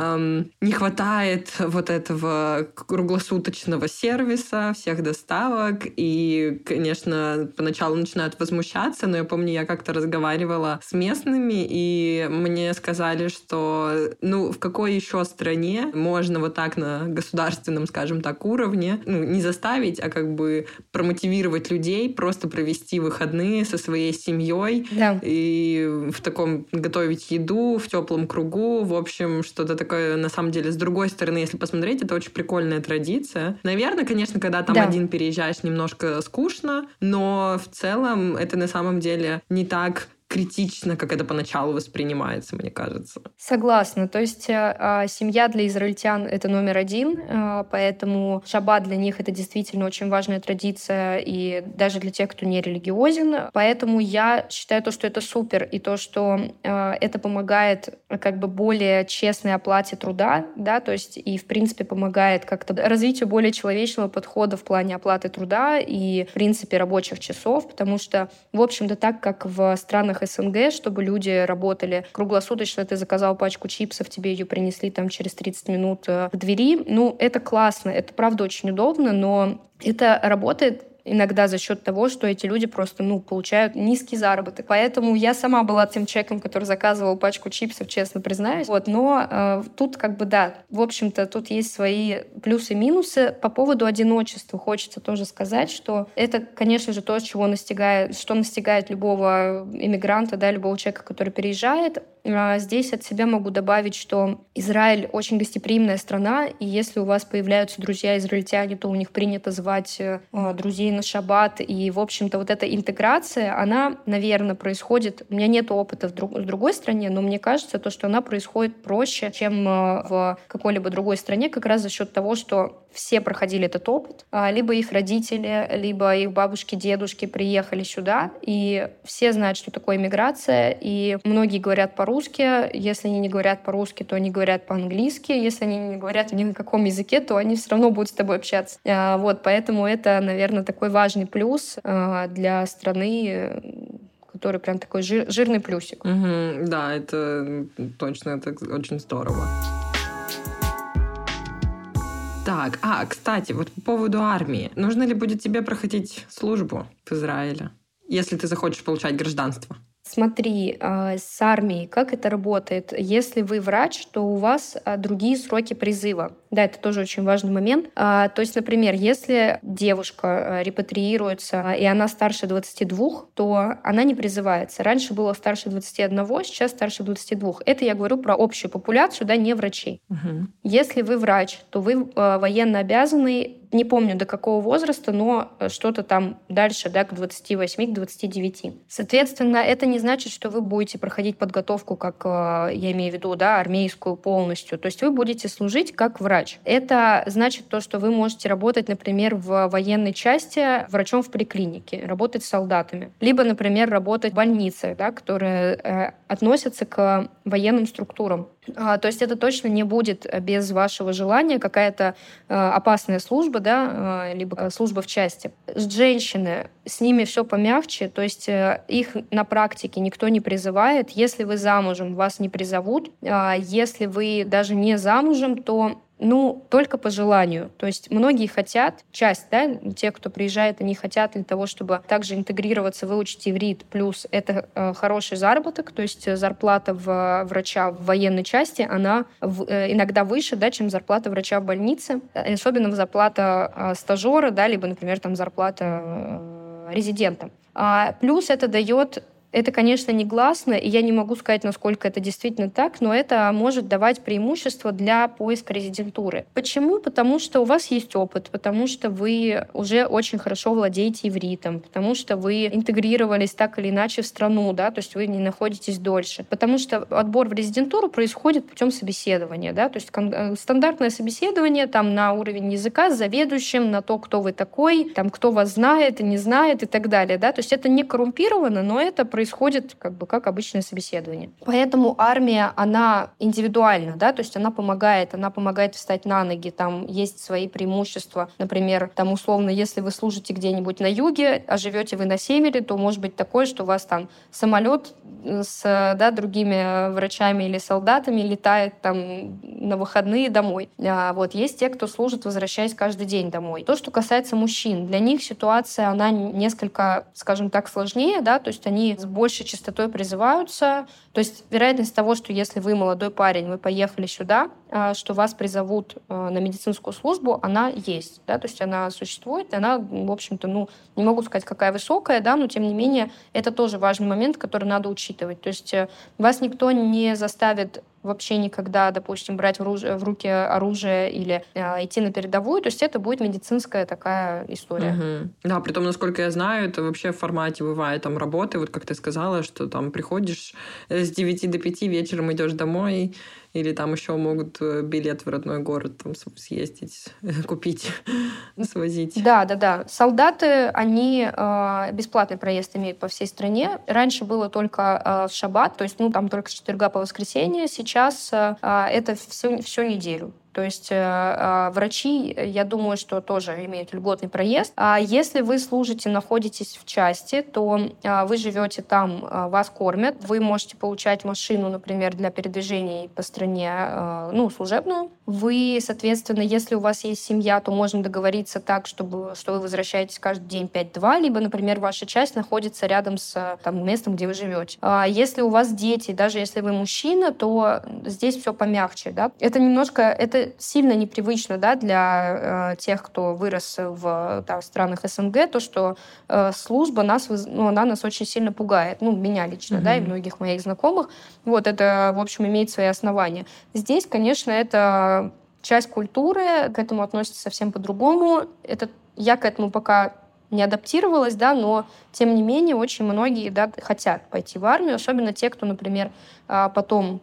не хватает вот этого круглосуточного сервиса, всех доставок. И, конечно, поначалу начинают возмущаться, но я помню, я как-то разговаривала с местными, и мне сказали, что ну в какой еще стране можно вот так на государственном, скажем так, уровне, ну, не заставить, а как бы промотивировать людей просто провести выходные со своей семьей да. и в таком готовить еду в теплом кругу, в общем, что-то такое на самом деле с другой стороны, если посмотреть, это очень прикольная традиция. Наверное, конечно, когда там да. один переезжаешь, немножко скучно, но в целом это на самом деле не так критично, как это поначалу воспринимается, мне кажется. Согласна. То есть э, а, семья для израильтян — это номер один, э, поэтому шаббат для них — это действительно очень важная традиция, и даже для тех, кто не религиозен. Поэтому я считаю то, что это супер, и то, что э, это помогает как бы более честной оплате труда, да, то есть и, в принципе, помогает как-то развитию более человечного подхода в плане оплаты труда и, в принципе, рабочих часов, потому что, в общем-то, так как в странах СНГ, чтобы люди работали круглосуточно. Ты заказал пачку чипсов, тебе ее принесли там через 30 минут э, к двери. Ну, это классно, это правда очень удобно, но это работает иногда за счет того, что эти люди просто, ну, получают низкий заработок. Поэтому я сама была тем человеком, который заказывал пачку чипсов, честно признаюсь. Вот, но э, тут как бы, да, в общем-то, тут есть свои плюсы и минусы. По поводу одиночества хочется тоже сказать, что это, конечно же, то, чего настигает, что настигает любого иммигранта, да, любого человека, который переезжает. А здесь от себя могу добавить, что Израиль очень гостеприимная страна, и если у вас появляются друзья израильтяне, то у них принято звать э, друзей на шаббат. И, в общем-то, вот эта интеграция, она, наверное, происходит... У меня нет опыта в, друг, в другой стране, но мне кажется, то, что она происходит проще, чем э, в какой-либо другой стране, как раз за счет того, что все проходили этот опыт. А, либо их родители, либо их бабушки, дедушки приехали сюда, и все знают, что такое иммиграция, и многие говорят по-русски. Если они не говорят по-русски, то они говорят по-английски. Если они не говорят ни на каком языке, то они все равно будут с тобой общаться. А, вот, поэтому это, наверное, такой важный плюс а, для страны, который прям такой жир, жирный плюсик. Угу, да, это точно, это очень здорово. Так, а, кстати, вот по поводу армии. Нужно ли будет тебе проходить службу в Израиле, если ты захочешь получать гражданство? Смотри, а, с армией, как это работает? Если вы врач, то у вас а, другие сроки призыва. Да, это тоже очень важный момент. А, то есть, например, если девушка репатриируется, и она старше 22, то она не призывается. Раньше было старше 21, сейчас старше 22. Это я говорю про общую популяцию, да, не врачей. Угу. Если вы врач, то вы военно обязаны не помню до какого возраста, но э, что-то там дальше, да, к 28, к 29. Соответственно, это не значит, что вы будете проходить подготовку, как э, я имею в виду, да, армейскую полностью. То есть вы будете служить как врач. Это значит то, что вы можете работать, например, в военной части врачом в поликлинике, работать с солдатами. Либо, например, работать в больнице, да, которые э, относятся к военным структурам. А, то есть это точно не будет без вашего желания какая-то э, опасная служба, да, э, либо служба в части. Женщины, с ними все помягче, то есть э, их на практике никто не призывает. Если вы замужем, вас не призовут. А если вы даже не замужем, то Ну, только по желанию. То есть многие хотят, часть, да, те, кто приезжает, они хотят для того, чтобы также интегрироваться, выучить иврит, плюс это э, хороший заработок, то есть зарплата в, врача в военной части, она в, э, иногда выше, да, чем зарплата врача в больнице, особенно зарплата э, стажера, да, либо, например, там зарплата э, резидента. А, плюс это дает это, конечно, не гласно, и я не могу сказать, насколько это действительно так, но это может давать преимущество для поиска резидентуры. Почему? Потому что у вас есть опыт, потому что вы уже очень хорошо владеете ивритом, потому что вы интегрировались так или иначе в страну, да, то есть вы не находитесь дольше. Потому что отбор в резидентуру происходит путем собеседования, да, то есть э, стандартное собеседование там на уровень языка с заведующим, на то, кто вы такой, там, кто вас знает и не знает и так далее, да, то есть это не коррумпировано, но это происходит как бы как обычное собеседование. Поэтому армия, она индивидуальна, да, то есть она помогает, она помогает встать на ноги, там есть свои преимущества. Например, там условно, если вы служите где-нибудь на юге, а живете вы на севере, то может быть такое, что у вас там самолет с да, другими врачами или солдатами летает там на выходные домой. А вот есть те, кто служит, возвращаясь каждый день домой. То, что касается мужчин, для них ситуация, она несколько, скажем так, сложнее, да, то есть они с большей частотой призываются. То есть вероятность того, что если вы молодой парень, вы поехали сюда, а, что вас призовут а, на медицинскую службу, она есть. Да? То есть она существует, она, в общем-то, ну, не могу сказать, какая высокая, да, но тем не менее это тоже важный момент, который надо учитывать. То есть э, вас никто не заставит вообще никогда, допустим, брать в, руж- в руки оружие или э, идти на передовую. То есть это будет медицинская такая история. Угу. Да, при том, насколько я знаю, это вообще в формате бывает там работы, вот как ты сказала, что там приходишь с 9 до 5 вечером идешь домой, или там еще могут э, билет в родной город там съездить, купить, свозить. Да, да, да. Солдаты, они э, бесплатный проезд имеют по всей стране. Раньше было только э, в шаббат, то есть, ну, там только с четверга по воскресенье. Сейчас э, это всю, всю неделю. То есть э, а, врачи, я думаю, что тоже имеют льготный проезд. А если вы служите, находитесь в части, то э, вы живете там, э, вас кормят, вы можете получать машину, например, для передвижения по стране, э, ну, служебную. Вы, соответственно, если у вас есть семья, то можно договориться так, чтобы, что вы возвращаетесь каждый день 5-2, либо, например, ваша часть находится рядом с там, местом, где вы живете. А если у вас дети, даже если вы мужчина, то здесь все помягче. Да? Это немножко, это сильно непривычно да, для э, тех, кто вырос в да, странах СНГ, то, что э, служба нас, ну, она нас очень сильно пугает. Ну, меня лично, mm-hmm. да, и многих моих знакомых. Вот это, в общем, имеет свои основания. Здесь, конечно, это часть культуры, к этому относится совсем по-другому. Это я к этому пока не адаптировалась, да, но тем не менее очень многие да, хотят пойти в армию, особенно те, кто, например, а, потом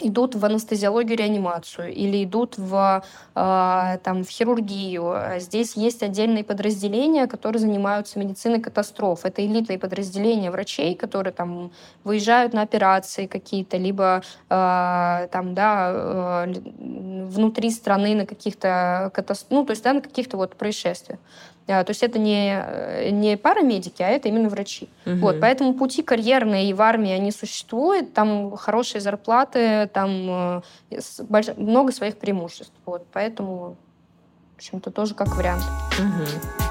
идут в анестезиологию, реанимацию или идут в, э, там, в хирургию. Здесь есть отдельные подразделения, которые занимаются медициной катастроф. Это элитные подразделения врачей, которые там выезжают на операции какие-то, либо э, там, да, э, внутри страны на каких-то катастроф, ну, то есть да, на каких-то вот происшествиях. А, то есть это не, э, не парамедики, а это именно врачи. Угу. Вот, поэтому пути карьерные и в армии они существуют, там хорошие зарплаты, там э, много своих преимуществ. Вот, поэтому, в общем-то, тоже как вариант. Угу.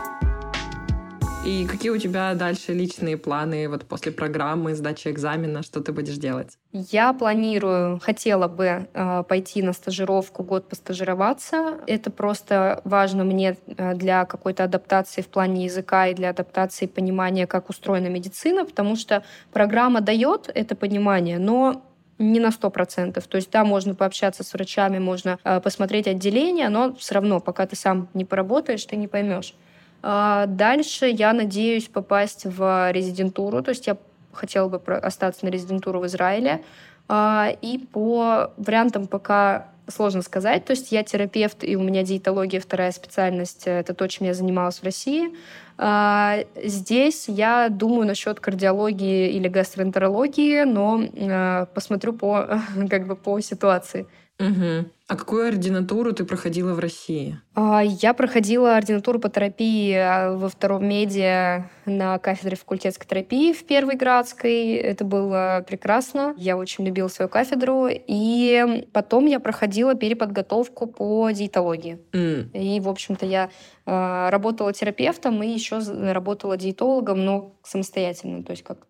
И какие у тебя дальше личные планы вот после программы, сдачи экзамена, что ты будешь делать? Я планирую, хотела бы э, пойти на стажировку, год постажироваться. Это просто важно мне э, для какой-то адаптации в плане языка и для адаптации понимания, как устроена медицина, потому что программа дает это понимание, но не на сто процентов. То есть, да, можно пообщаться с врачами, можно э, посмотреть отделение, но все равно, пока ты сам не поработаешь, ты не поймешь. А, дальше я надеюсь попасть в резидентуру, то есть я хотела бы остаться на резидентуру в Израиле. А, и по вариантам пока сложно сказать. То есть я терапевт, и у меня диетология вторая специальность. Это то, чем я занималась в России. А, здесь я думаю насчет кардиологии или гастроэнтерологии, но посмотрю по, как бы по ситуации. Угу. А какую ординатуру ты проходила в России? А, я проходила ординатуру по терапии а, во втором меди на кафедре факультетской терапии в Первой Градской. Это было прекрасно. Я очень любила свою кафедру. И потом я проходила переподготовку по диетологии. Mm. И, в общем-то, я а, работала терапевтом и еще работала диетологом, но самостоятельно, то есть как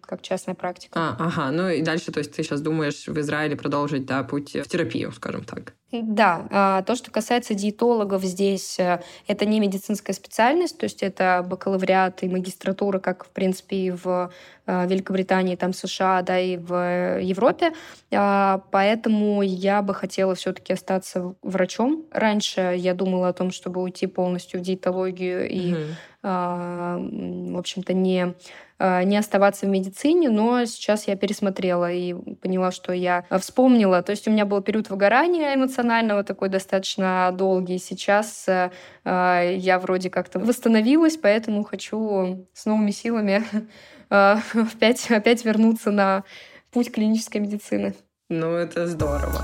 как частная практика. А, ага, ну и дальше, то есть ты сейчас думаешь в Израиле продолжить, да, путь в терапию, скажем так. Да, а, то, что касается диетологов здесь, э, это не медицинская специальность, то есть это бакалавриат и магистратура, как, в принципе, и в э, Великобритании, там, США, да, и в Европе. А, поэтому я бы хотела все таки остаться врачом. Раньше я думала о том, чтобы уйти полностью в диетологию и, угу. в общем-то, не Э, не оставаться в медицине, но сейчас я пересмотрела и поняла, что я вспомнила. То есть у меня был период выгорания эмоционального такой достаточно долгий. Сейчас э, э, я вроде как-то восстановилась, поэтому хочу с новыми силами опять, опять вернуться на путь клинической медицины. Ну, это здорово.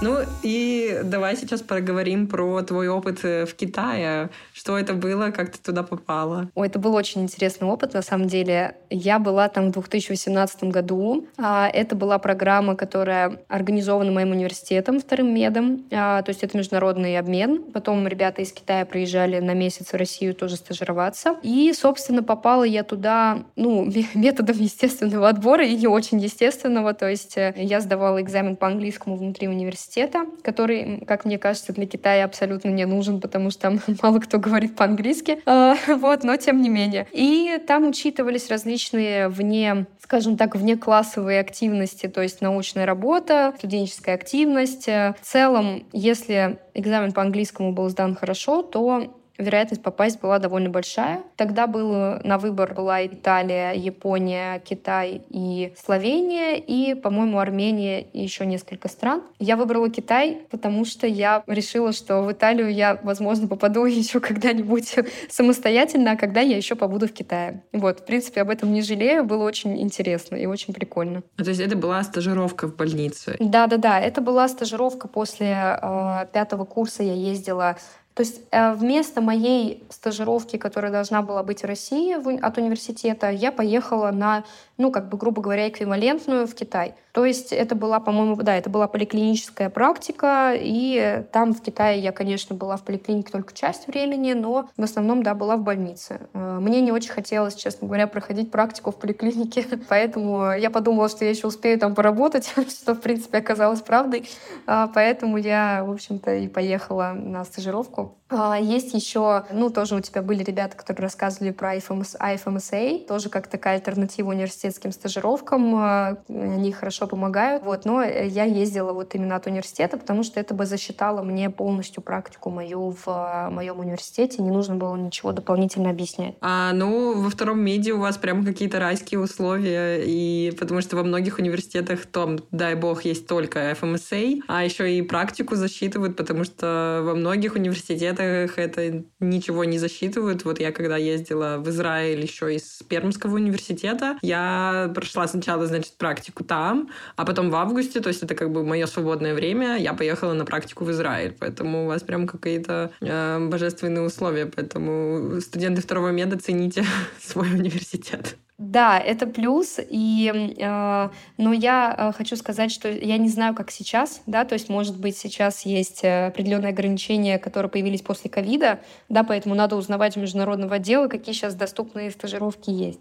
Ну и давай сейчас поговорим про твой опыт э, в Китае. Что это было, как ты туда попала? Ой, это был очень интересный опыт, на самом деле. Я была там в 2018 году. А, это была программа, которая организована моим университетом, вторым медом. А, то есть это международный обмен. Потом ребята из Китая приезжали на месяц в Россию тоже стажироваться. И, собственно, попала я туда, ну, методом естественного отбора и не очень естественного. То есть э, я сдавала экзамен по английскому внутри университета университета, который, как мне кажется, для Китая абсолютно не нужен, потому что там мало кто говорит по-английски. А, вот, но тем не менее. И там учитывались различные вне, скажем так, внеклассовые активности, то есть научная работа, студенческая активность. В целом, если экзамен по английскому был сдан хорошо, то вероятность попасть была довольно большая. Тогда был на выбор была Италия, Япония, Китай и Словения, и, по-моему, Армения и еще несколько стран. Я выбрала Китай, потому что я решила, что в Италию я, возможно, попаду еще когда-нибудь самостоятельно, а когда я еще побуду в Китае. Вот, в принципе, об этом не жалею, было очень интересно и очень прикольно. А, то есть это была стажировка в больнице? Да-да-да, это была стажировка после э, пятого курса. Я ездила то есть э, вместо моей стажировки, которая должна была быть в России от университета, я поехала на, ну, как бы, грубо говоря, эквивалентную в Китай. То есть это была, по-моему, да, это была поликлиническая практика, и там в Китае я, конечно, была в поликлинике только часть времени, но в основном, да, была в больнице. Э, мне не очень хотелось, честно говоря, проходить практику в поликлинике, поэтому я подумала, что я еще успею там поработать, что, в принципе, оказалось правдой. А, поэтому я, в общем-то, и поехала на стажировку есть еще, ну, тоже у тебя были ребята, которые рассказывали про IFMS, IFMSA, тоже как такая альтернатива университетским стажировкам. А, они хорошо помогают. Вот, но я ездила вот именно от университета, потому что это бы засчитало мне полностью практику мою в а, моем университете. Не нужно было ничего дополнительно объяснять. А, ну, во втором меди у вас прям какие-то райские условия, и потому что во многих университетах там, дай бог, есть только FMSA, а еще и практику засчитывают, потому что во многих университетах университетах это ничего не засчитывают. Вот я когда ездила в Израиль еще из Пермского университета, я прошла сначала, значит, практику там, а потом в августе, то есть это как бы мое свободное время, я поехала на практику в Израиль. Поэтому у вас прям какие-то э, божественные условия. Поэтому студенты второго меда цените свой университет. Да, это плюс, и, э, но я э, хочу сказать, что я не знаю, как сейчас, да, то есть, может быть, сейчас есть э, определенные ограничения, которые появились после ковида, да, поэтому надо узнавать у международного отдела, какие сейчас доступные стажировки есть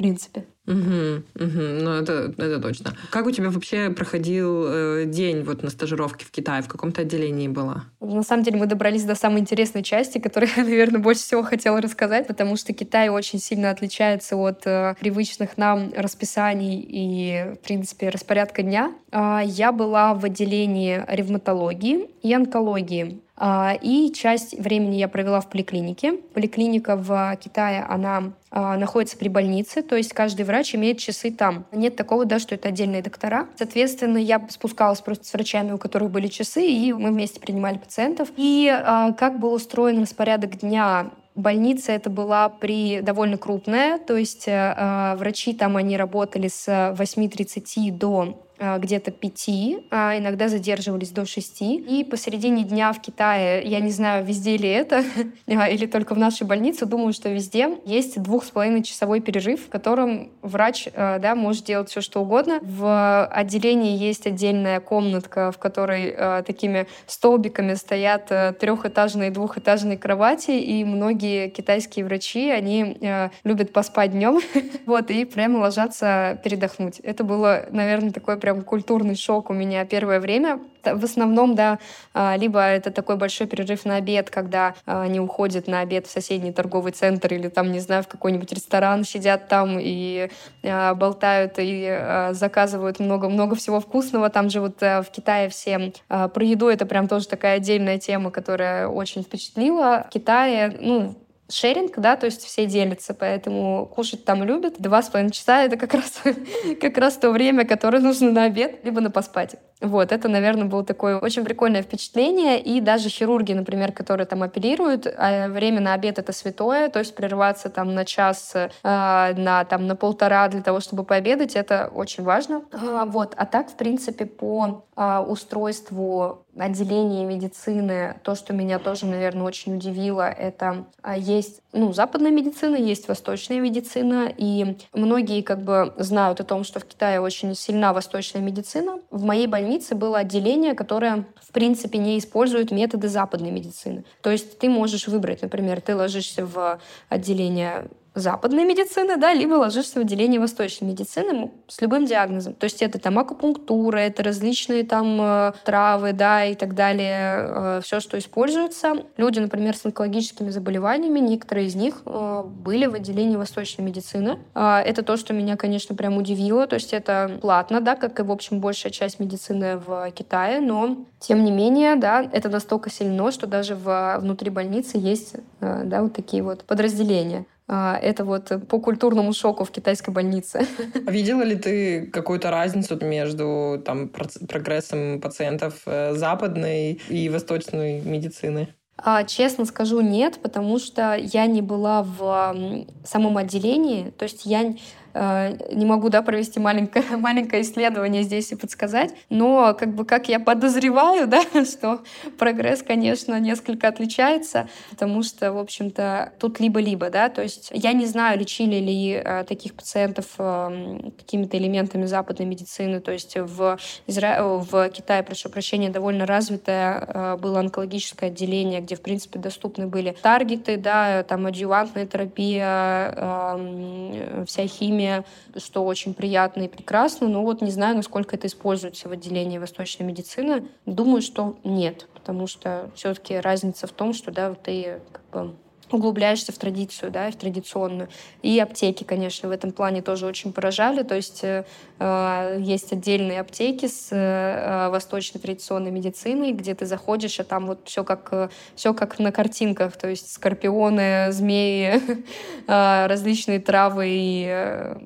принципе. Угу, угу, ну это, это точно. Как у тебя вообще проходил э, день вот на стажировке в Китае? В каком-то отделении была? На самом деле мы добрались до самой интересной части, которую я, наверное, больше всего хотела рассказать, потому что Китай очень сильно отличается от э, привычных нам расписаний и, в принципе, распорядка дня. Э, я была в отделении ревматологии и онкологии. А, и часть времени я провела в поликлинике. Поликлиника в Китае, она а, находится при больнице, то есть каждый врач имеет часы там. Нет такого, да, что это отдельные доктора. Соответственно, я спускалась просто с врачами, у которых были часы, и мы вместе принимали пациентов. И а, как был устроен распорядок дня Больница это была при довольно крупная, то есть э, врачи там они работали с 8.30 до где-то пяти, а иногда задерживались до шести. И посередине дня в Китае, я не знаю, везде ли это, или только в нашей больнице, думаю, что везде есть двух с половиной часовой перерыв, в котором врач да, может делать все, что угодно. В отделении есть отдельная комнатка, в которой такими столбиками стоят трехэтажные, двухэтажные кровати, и многие китайские врачи, они любят поспать днем, вот, и прямо ложатся передохнуть. Это было, наверное, такой прям культурный шок у меня первое время. В основном, да, а, либо это такой большой перерыв на обед, когда а, они уходят на обед в соседний торговый центр или там, не знаю, в какой-нибудь ресторан, сидят там и а, болтают и заказывают много-много всего вкусного. Там же вот в Китае все про еду это прям тоже такая отдельная тема, которая очень впечатлила. В Китае, ну, шеринг, да, то есть все делятся, поэтому кушать там любят. Два с половиной часа — это как раз, как раз то время, которое нужно на обед, либо на поспать. Вот, это, наверное, было такое очень прикольное впечатление. И даже хирурги, например, которые там оперируют, а время на обед — это святое, то есть прерываться там на час, э, на, там, на полтора для того, чтобы пообедать, это очень важно. А, вот. А так, в принципе, по а, устройству отделения медицины, то, что меня тоже, наверное, очень удивило, это есть ну, западная медицина, есть восточная медицина, и многие как бы знают о том, что в Китае очень сильна восточная медицина. В моей больнице было отделение, которое, в принципе, не использует методы западной медицины. То есть ты можешь выбрать, например, ты ложишься в отделение западной медицины, да, либо ложишься в отделение восточной медицины с любым диагнозом. То есть это там акупунктура, это различные там э, травы, да, и так далее, э, все, что используется. Люди, например, с онкологическими заболеваниями, некоторые из них э, были в отделении восточной медицины. Э, это то, что меня, конечно, прям удивило. То есть это платно, да, как и, в общем, большая часть медицины в Китае, но тем не менее, да, это настолько сильно, что даже в, внутри больницы есть, да, вот такие вот подразделения. А, это вот по культурному шоку в китайской больнице. А видела ли ты какую-то разницу между там, прогрессом пациентов э, западной и восточной медицины? А, честно скажу, нет, потому что я не была в самом отделении. То есть я не могу да, провести маленькое, маленькое исследование здесь и подсказать, но как бы как я подозреваю, да, что прогресс, конечно, несколько отличается, потому что, в общем-то, тут либо-либо, да, то есть я не знаю, лечили ли э, таких пациентов э, какими-то элементами западной медицины, то есть в, Изра... в Китае, прошу прощения, довольно развитое э, было онкологическое отделение, где, в принципе, доступны были таргеты, да, там адъювантная терапия, э, вся химия, химия, что очень приятно и прекрасно, но вот не знаю, насколько это используется в отделении восточной медицины. Думаю, что нет, потому что все-таки разница в том, что да, ты как бы углубляешься в традицию, да, в традиционную. И аптеки, конечно, в этом плане тоже очень поражали. То есть э, э есть отдельные аптеки с э, восточной традиционной медициной, где ты заходишь, а там вот все как, э, все как на картинках. То есть скорпионы, змеи, э, различные травы и э,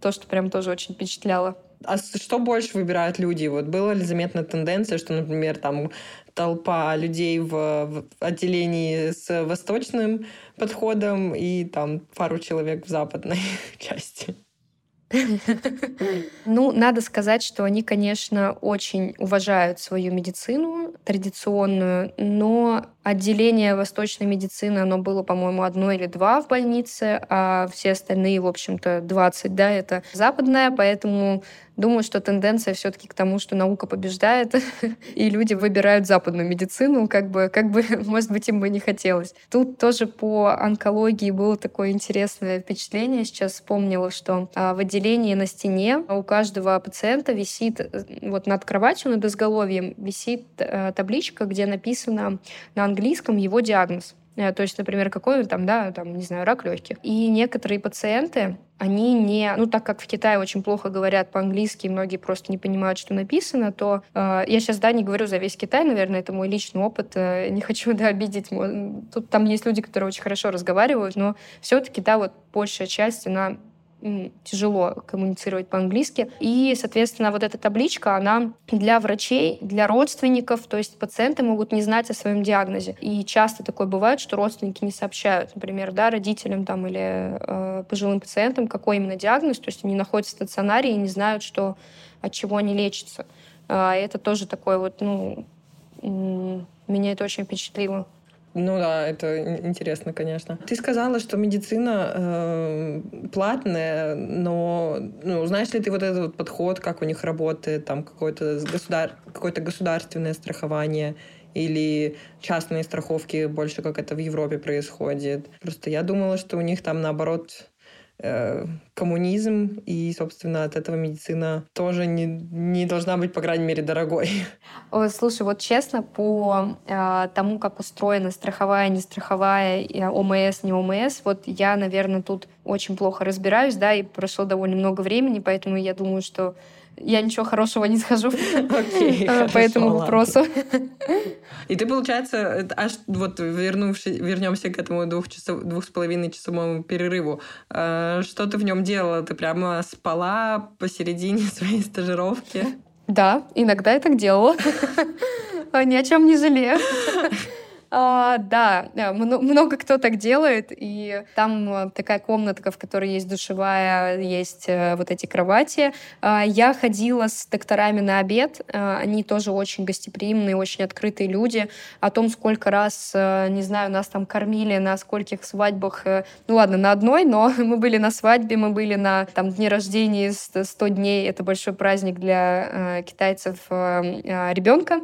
то, что прям тоже очень впечатляло. А что больше выбирают люди? Вот была ли заметна тенденция, что, например, там толпа людей в, отделении с восточным подходом и там пару человек в западной части? Ну, надо сказать, что они, конечно, очень уважают свою медицину традиционную, но отделение восточной медицины, оно было, по-моему, одно или два в больнице, а все остальные, в общем-то, 20, да, это западная, поэтому думаю, что тенденция все-таки к тому, что наука побеждает, и люди выбирают западную медицину, как бы, как бы, может быть, им бы не хотелось. Тут тоже по онкологии было такое интересное впечатление. Сейчас вспомнила, что а, в отделении на стене у каждого пациента висит, э, вот над кроватью, над изголовьем, висит а, табличка, где написано на английском его диагноз. Э, то есть, например, какой там, да, там, не знаю, рак легких. И некоторые пациенты, они не, ну так как в Китае очень плохо говорят по-английски, многие просто не понимают, что написано, то э, я сейчас, да, не говорю за весь Китай, наверное, это мой личный опыт, э, не хочу, да, обидеть. Тут там есть люди, которые очень хорошо разговаривают, но все-таки, да, вот большая часть, она тяжело коммуницировать по-английски. И, соответственно, вот эта табличка, она для врачей, для родственников, то есть пациенты могут не знать о своем диагнозе. И часто такое бывает, что родственники не сообщают, например, да, родителям там или э, пожилым пациентам, какой именно диагноз, то есть они находятся в стационаре и не знают, что, от чего они лечатся. Э, это тоже такое вот, ну, меня это очень впечатлило. Ну да, это интересно, конечно. Ты сказала, что медицина э, платная, но ну, знаешь ли ты вот этот вот подход, как у них работает, там какое-то государ... какое государственное страхование или частные страховки, больше как это в Европе происходит. Просто я думала, что у них там наоборот Э, коммунизм, и, собственно, от этого медицина тоже не, не должна быть, по крайней мере, дорогой. Ой, слушай, вот честно, по э, тому, как устроена страховая, не страховая, ОМС, не ОМС, вот я, наверное, тут очень плохо разбираюсь, да, и прошло довольно много времени, поэтому я думаю, что я ничего хорошего не okay, э, по этому вопросу. И ты, получается, аж вот вернувшись, вернемся к этому двух, часов, двух с половиной часовому перерыву. Э, что ты в нем делала? Ты прямо спала посередине своей стажировки? Да, иногда я так делала. Ни о чем не жалею. А, да, много кто так делает, и там э, такая комнатка, в которой есть душевая, есть э, вот эти кровати. А, я ходила с докторами на обед, а, они тоже очень гостеприимные, очень открытые люди. О том, сколько раз, э, не знаю, нас там кормили, на скольких свадьбах, ну ладно, на одной, но мы были на свадьбе, мы были на там дне рождения 100 дней, это большой праздник для китайцев ребенка.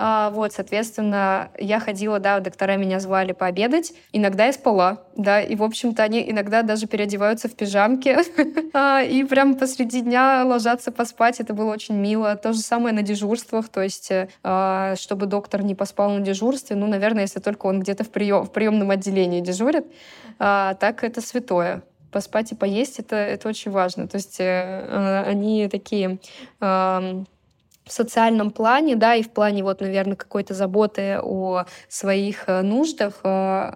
Вот, соответственно, я ходила, да, доктора меня звали пообедать. Иногда я спала, да, и, в общем-то, они иногда даже переодеваются в пижамки а, и прямо посреди дня ложатся поспать. Это было очень мило. То же самое на дежурствах, то есть, а, чтобы доктор не поспал на дежурстве, ну, наверное, если только он где-то в, прием, в приемном отделении дежурит, а, так это святое поспать и поесть это, это очень важно. То есть э, они такие в социальном плане, да, и в плане вот, наверное, какой-то заботы о своих э, нуждах э,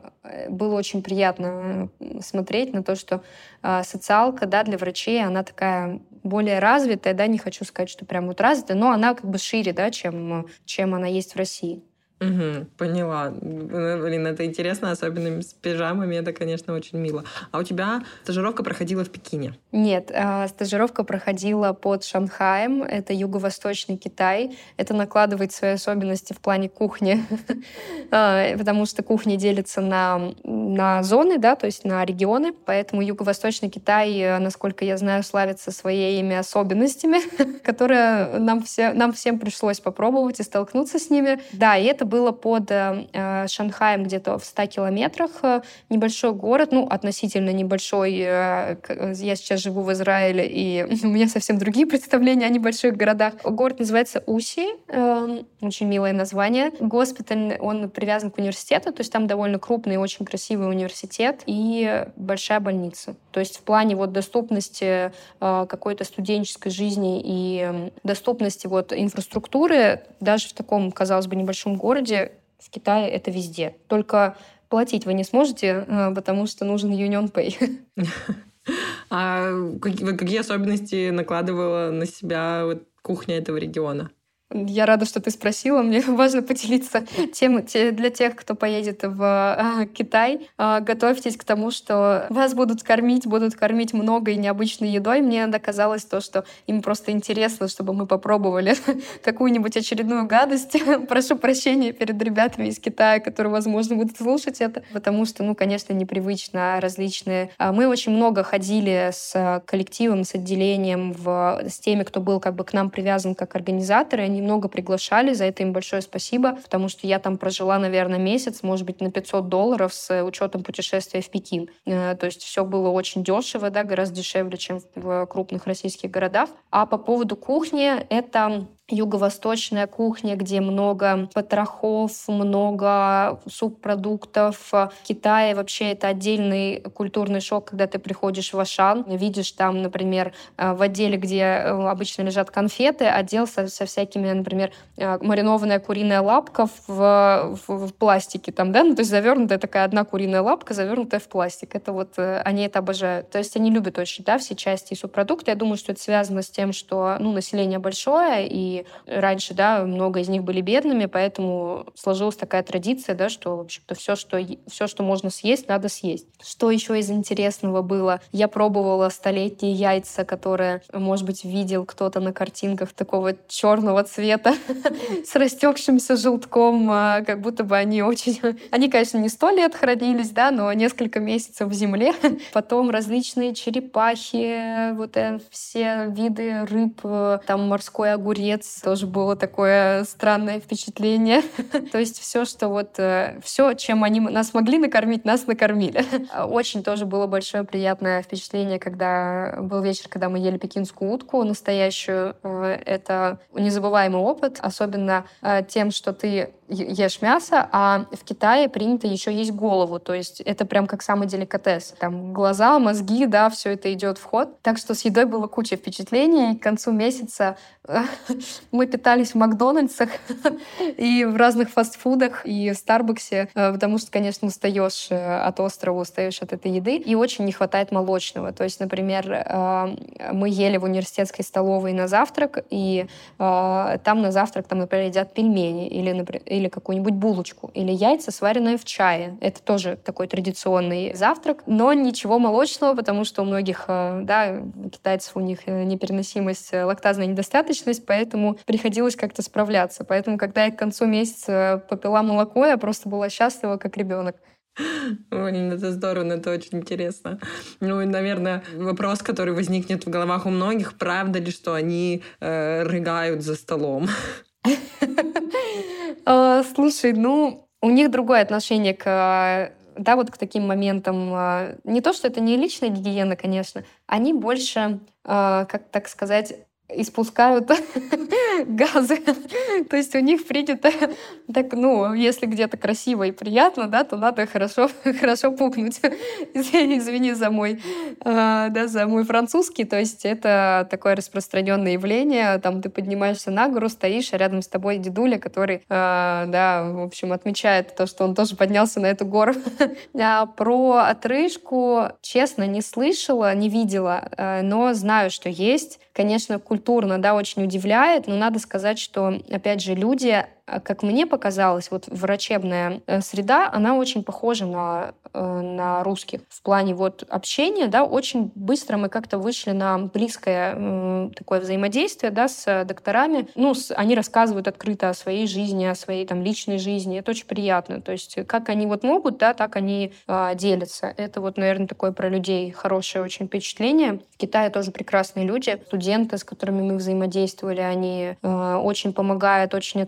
было очень приятно смотреть на то, что э, социалка, да, для врачей, она такая более развитая, да, не хочу сказать, что прям вот развитая, но она как бы шире, да, чем, чем она есть в России. Угу, поняла. Блин, это интересно, особенно с пижамами, это, конечно, очень мило. А у тебя стажировка проходила в Пекине? Нет, а, стажировка проходила под Шанхаем, это юго-восточный Китай. Это накладывает свои особенности в плане кухни, а, потому что кухня делится на, на зоны, да, то есть на регионы, поэтому юго-восточный Китай, насколько я знаю, славится своими особенностями, которые нам, все, нам всем пришлось попробовать и столкнуться с ними. Да, и это это было под э, э, Шанхаем где-то в 100 километрах. Э, небольшой город, ну, относительно небольшой. Я сейчас живу в Израиле, и у меня совсем другие представления о небольших городах. Город называется Уси, очень милое название. Госпиталь, он привязан к университету, то есть там довольно крупный, очень красивый университет и большая больница. То есть в плане вот доступности какой-то студенческой жизни и доступности вот инфраструктуры даже в таком, казалось бы, небольшом городе городе, в Китае это везде. Только платить вы не сможете, э, потому что нужен Union Pay. А какие особенности накладывала на себя кухня этого региона? Я рада, что ты спросила. Мне важно поделиться тем для тех, кто поедет в а, Китай. А, готовьтесь к тому, что вас будут кормить, будут кормить много и необычной едой. Мне доказалось то, что им просто интересно, чтобы мы попробовали какую-нибудь очередную гадость. Прошу прощения перед ребятами из Китая, которые, возможно, будут слушать это, потому что, ну, конечно, непривычно различные. А, мы очень много ходили с коллективом, с отделением, в, с теми, кто был как бы к нам привязан как организаторы. Они много приглашали, за это им большое спасибо, потому что я там прожила, наверное, месяц, может быть, на 500 долларов с учетом путешествия в Пекин. Э, то есть все было очень дешево, да, гораздо дешевле, чем в крупных российских городах. А по поводу кухни, это юго-восточная кухня, где много потрохов, много субпродуктов. В Китае вообще это отдельный культурный шок, когда ты приходишь в Ашан, видишь там, например, э, в отделе, где э, обычно лежат конфеты, отдел со, со всякими, например, э, маринованная куриная лапка в, в, в пластике там, да, ну то есть завернутая такая одна куриная лапка, завернутая в пластик. Это вот они это обожают. То есть они любят очень, да, все части и субпродукты. Я думаю, что это связано с тем, что, ну, население большое, и раньше, да, много из них были бедными, поэтому сложилась такая традиция, да, что, в общем-то, все, что, все, что можно съесть, надо съесть. Что еще из интересного было? Я пробовала столетние яйца, которые, может быть, видел кто-то на картинках такого черного цвета с растекшимся желтком, а, как будто бы они очень... Они, конечно, не сто лет хранились, да, но несколько месяцев в земле. Потом различные черепахи, вот э, все виды рыб, э, там морской огурец, месяц тоже было такое странное впечатление. То есть все, что вот э, все, чем они нас могли накормить, нас накормили. Очень тоже было большое приятное впечатление, когда был вечер, когда мы ели пекинскую утку настоящую. Э, это незабываемый опыт, особенно э, тем, что ты ешь мясо, а в Китае принято еще есть голову, то есть это прям как самый деликатес. Там глаза, мозги, да, все это идет в ход. Так что с едой было куча впечатлений. К концу месяца мы питались в Макдональдсах и в разных фастфудах, и в Старбаксе, э, потому что, конечно, устаешь э, от острова, устаешь от этой еды, и очень не хватает молочного. То есть, например, э, мы ели в университетской столовой на завтрак, и там на завтрак, там, например, едят пельмени или, например, или какую-нибудь булочку, или яйца, сваренные в чае. Это тоже такой традиционный завтрак, но ничего молочного, потому что у многих, э, да, китайцев у них э, непереносимость, э, лактазная недостаточность, поэтому приходилось как-то справляться. Поэтому, когда я к концу месяца попила молоко, я просто была счастлива, как ребенок. Ой, это здорово, это очень интересно. Ну и, наверное, вопрос, который возникнет в головах у многих, правда ли, что они э, рыгают за столом? А, слушай, ну, у них другое отношение к да, вот к таким моментам. А, не то, что это не личная гигиена, конечно, они больше, а, как так сказать, испускают газы. то есть у них принято так, ну, если где-то красиво и приятно, да, то надо хорошо, хорошо пукнуть. извини, извини за мой, э, да, за мой французский. То есть это такое распространенное явление. Там ты поднимаешься на гору, стоишь, а рядом с тобой дедуля, который, э, да, в общем, отмечает то, что он тоже поднялся на эту гору. а про отрыжку, честно, не слышала, не видела, э, но знаю, что есть. Конечно, культурно, да, очень удивляет, но надо сказать, что, опять же, люди как мне показалось, вот врачебная э, среда, она очень похожа на, э, на русских. В плане вот общения, да, очень быстро мы как-то вышли на близкое такое взаимодействие, да, с докторами. Ну, с, они рассказывают открыто о своей жизни, о своей там личной жизни. Это очень приятно. То есть как они вот могут, да, так они э, делятся. Это вот, наверное, такое про людей хорошее очень впечатление. В Китае тоже прекрасные люди. Студенты, с которыми мы взаимодействовали, они э, очень помогают, очень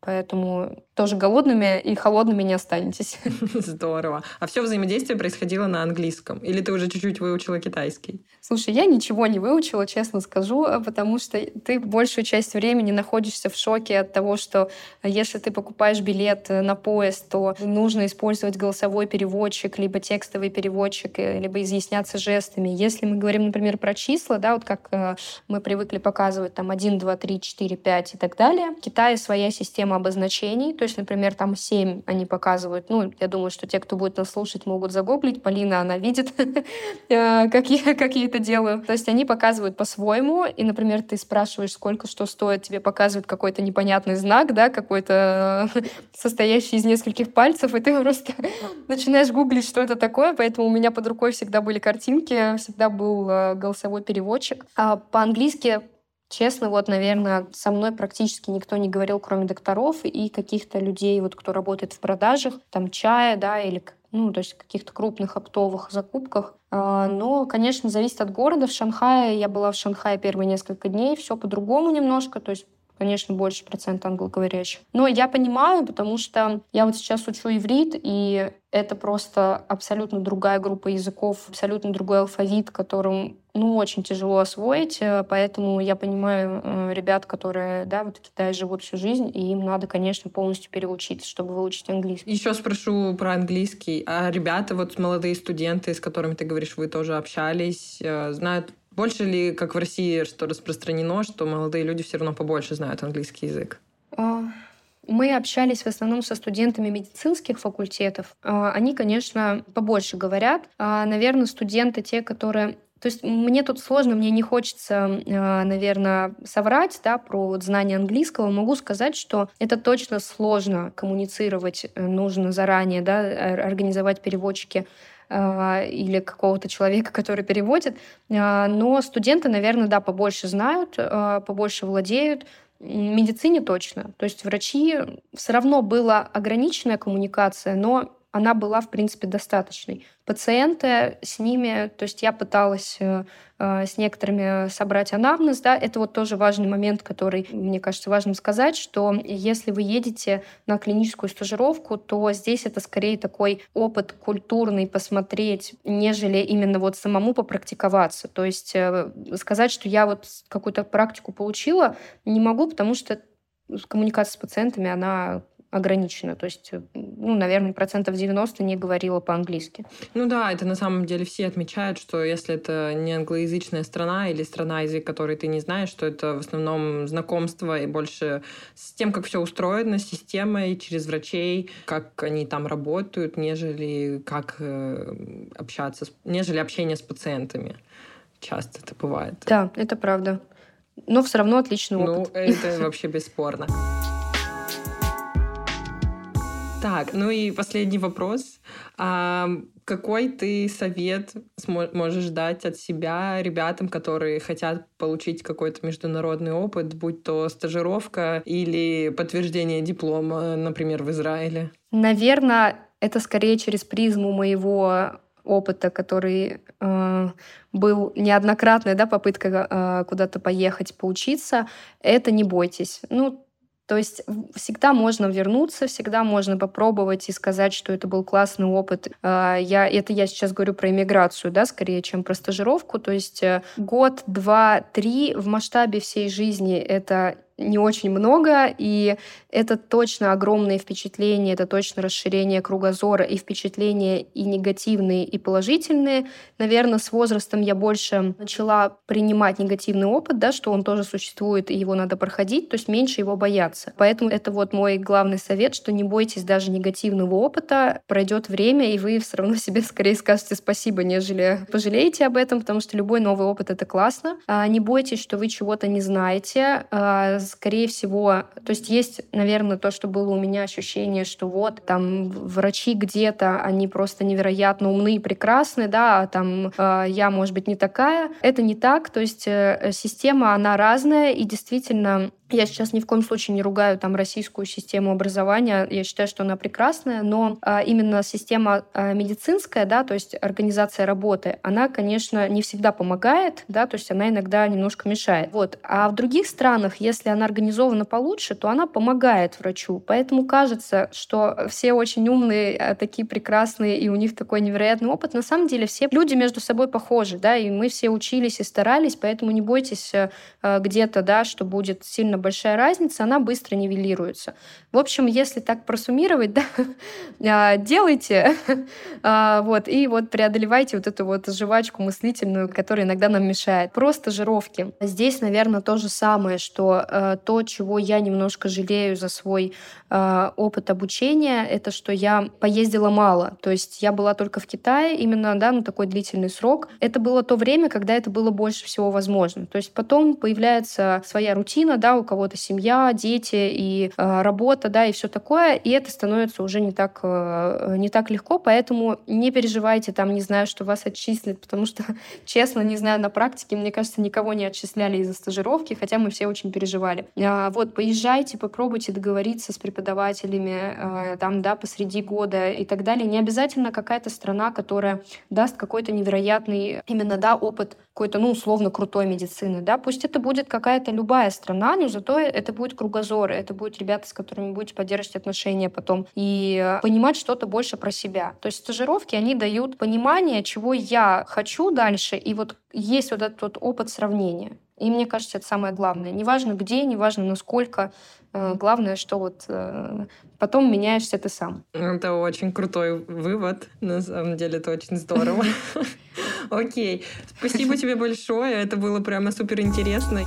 поэтому тоже голодными и холодными не останетесь. Здорово. А все взаимодействие происходило на английском? Или ты уже чуть-чуть выучила китайский? Слушай, я ничего не выучила, честно скажу, потому что ты большую часть времени находишься в шоке от того, что если ты покупаешь билет на поезд, то нужно использовать голосовой переводчик, либо текстовый переводчик, э, либо изъясняться жестами. Если мы говорим, например, про числа, да, вот как э, мы привыкли показывать там 1, 2, 3, 4, 5 и так далее, в Китае своя система обозначений, есть, например, там 7 они показывают. Ну, я думаю, что те, кто будет нас слушать, могут загуглить. Полина, она видит, э, как я, как я это делаю. То есть они показывают по-своему, и, например, ты спрашиваешь, сколько что стоит, тебе показывают какой-то непонятный знак, да, какой-то состоящий из нескольких пальцев, и ты просто начинаешь гуглить, что это такое, поэтому у меня под рукой всегда были картинки, всегда был э, голосовой переводчик. А по-английски Честно, вот, наверное, со мной практически никто не говорил, кроме докторов и каких-то людей, вот, кто работает в продажах, там, чая, да, или ну, то есть каких-то крупных оптовых закупках. А, но, конечно, зависит от города. В Шанхае, я была в Шанхае первые несколько дней, все по-другому немножко, то есть конечно, больше процент англоговорящих. Но я понимаю, потому что я вот сейчас учу иврит, и это просто абсолютно другая группа языков, абсолютно другой алфавит, которым ну, очень тяжело освоить, э, поэтому я понимаю э, ребят, которые, да, вот в Китае живут всю жизнь, и им надо, конечно, полностью переучиться, чтобы выучить английский. Еще спрошу про английский. А ребята, вот молодые студенты, с которыми ты говоришь, вы тоже общались, э, знают больше ли, как в России, что распространено, что молодые люди все равно побольше знают английский язык? А, мы общались в основном со студентами медицинских факультетов. А, они, конечно, побольше говорят. А, наверное, студенты, те, которые то есть мне тут сложно, мне не хочется, наверное, соврать да, про вот знание английского. Могу сказать, что это точно сложно коммуницировать, э, нужно заранее да, организовать переводчики или какого-то человека, который переводит. А, но студенты, наверное, да, побольше знают, а, побольше владеют. Медицине точно. То есть врачи все равно была ограниченная коммуникация, но она была, в принципе, достаточной. Пациенты с ними, то есть я пыталась э, э, с некоторыми собрать анамнез, да, это вот тоже важный момент, который, мне кажется, важным сказать, что если вы едете на клиническую стажировку, то здесь это скорее такой опыт культурный посмотреть, нежели именно вот самому попрактиковаться. То есть э, сказать, что я вот какую-то практику получила, не могу, потому что коммуникация с пациентами, она ограничена. То есть, ну, наверное, процентов 90 не говорила по-английски. Ну да, это на самом деле все отмечают, что если это не англоязычная страна или страна, язык которой ты не знаешь, что это в основном знакомство и больше с тем, как все устроено, с системой, через врачей, как они там работают, нежели как э, общаться, нежели общение с пациентами. Часто это бывает. Да, это правда. Но все равно отличный ну, опыт. Ну, это вообще бесспорно. Так, ну и последний вопрос. А какой ты совет можешь дать от себя ребятам, которые хотят получить какой-то международный опыт, будь то стажировка или подтверждение диплома, например, в Израиле? Наверное, это скорее через призму моего опыта, который э, был неоднократная да, попытка э, куда-то поехать, поучиться, это не бойтесь. Ну, то есть всегда можно вернуться, всегда можно попробовать и сказать, что это был классный опыт. А, я, это я сейчас говорю про иммиграцию, да, скорее, чем про стажировку. То есть э, год, два, три в масштабе всей жизни это не очень много, и это точно огромные впечатления, это точно расширение кругозора и впечатления и негативные, и положительные. Наверное, с возрастом я больше начала принимать негативный опыт, да, что он тоже существует, и его надо проходить, то есть меньше его бояться. Поэтому это вот мой главный совет, что не бойтесь даже негативного опыта, пройдет время, и вы все равно себе скорее скажете спасибо, нежели пожалеете об этом, потому что любой новый опыт — это классно. А не бойтесь, что вы чего-то не знаете, а скорее всего, то есть есть, наверное, то, что было у меня ощущение, что вот там врачи где-то, они просто невероятно умны и прекрасны, да, а там э, я, может быть, не такая. Это не так, то есть э, система, она разная, и действительно я сейчас ни в коем случае не ругаю там российскую систему образования. Я считаю, что она прекрасная, но а, именно система а, медицинская, да, то есть организация работы, она, конечно, не всегда помогает, да, то есть она иногда немножко мешает. Вот. А в других странах, если она организована получше, то она помогает врачу. Поэтому кажется, что все очень умные, а, такие прекрасные, и у них такой невероятный опыт. На самом деле все люди между собой похожи, да, и мы все учились и старались, поэтому не бойтесь э, э, где-то, да, что будет сильно большая разница, она быстро нивелируется. В общем, если так просуммировать, да, а, делайте, а, вот, и вот преодолевайте вот эту вот жвачку мыслительную, которая иногда нам мешает. Просто жировки. Здесь, наверное, то же самое, что э, то, чего я немножко жалею за свой опыт обучения, это что я поездила мало. То есть я была только в Китае именно, да, на такой длительный срок. Это было то время, когда это было больше всего возможно. То есть потом появляется своя рутина, да, у кого-то семья, дети и э, работа, да, и все такое, и это становится уже не так, э, не так легко, поэтому не переживайте там, не знаю, что вас отчислят, потому что, честно, не знаю, на практике, мне кажется, никого не отчисляли из-за стажировки, хотя мы все очень переживали. Э, вот, поезжайте, попробуйте договориться с преподавателями, э, там, да, посреди года и так далее. Не обязательно какая-то страна, которая даст какой-то невероятный именно, да, опыт какой-то, ну, условно крутой медицины, да, пусть это будет какая-то любая страна, зато это будет кругозор, это будут ребята, с которыми будете поддерживать отношения потом и понимать что-то больше про себя. То есть стажировки, они дают понимание, чего я хочу дальше, и вот есть вот этот вот опыт сравнения. И мне кажется, это самое главное. Неважно где, неважно насколько, э, главное, что вот э, потом меняешься ты сам. Это очень крутой вывод. На самом деле это очень здорово. Окей. Спасибо тебе большое. Это было прямо супер интересно.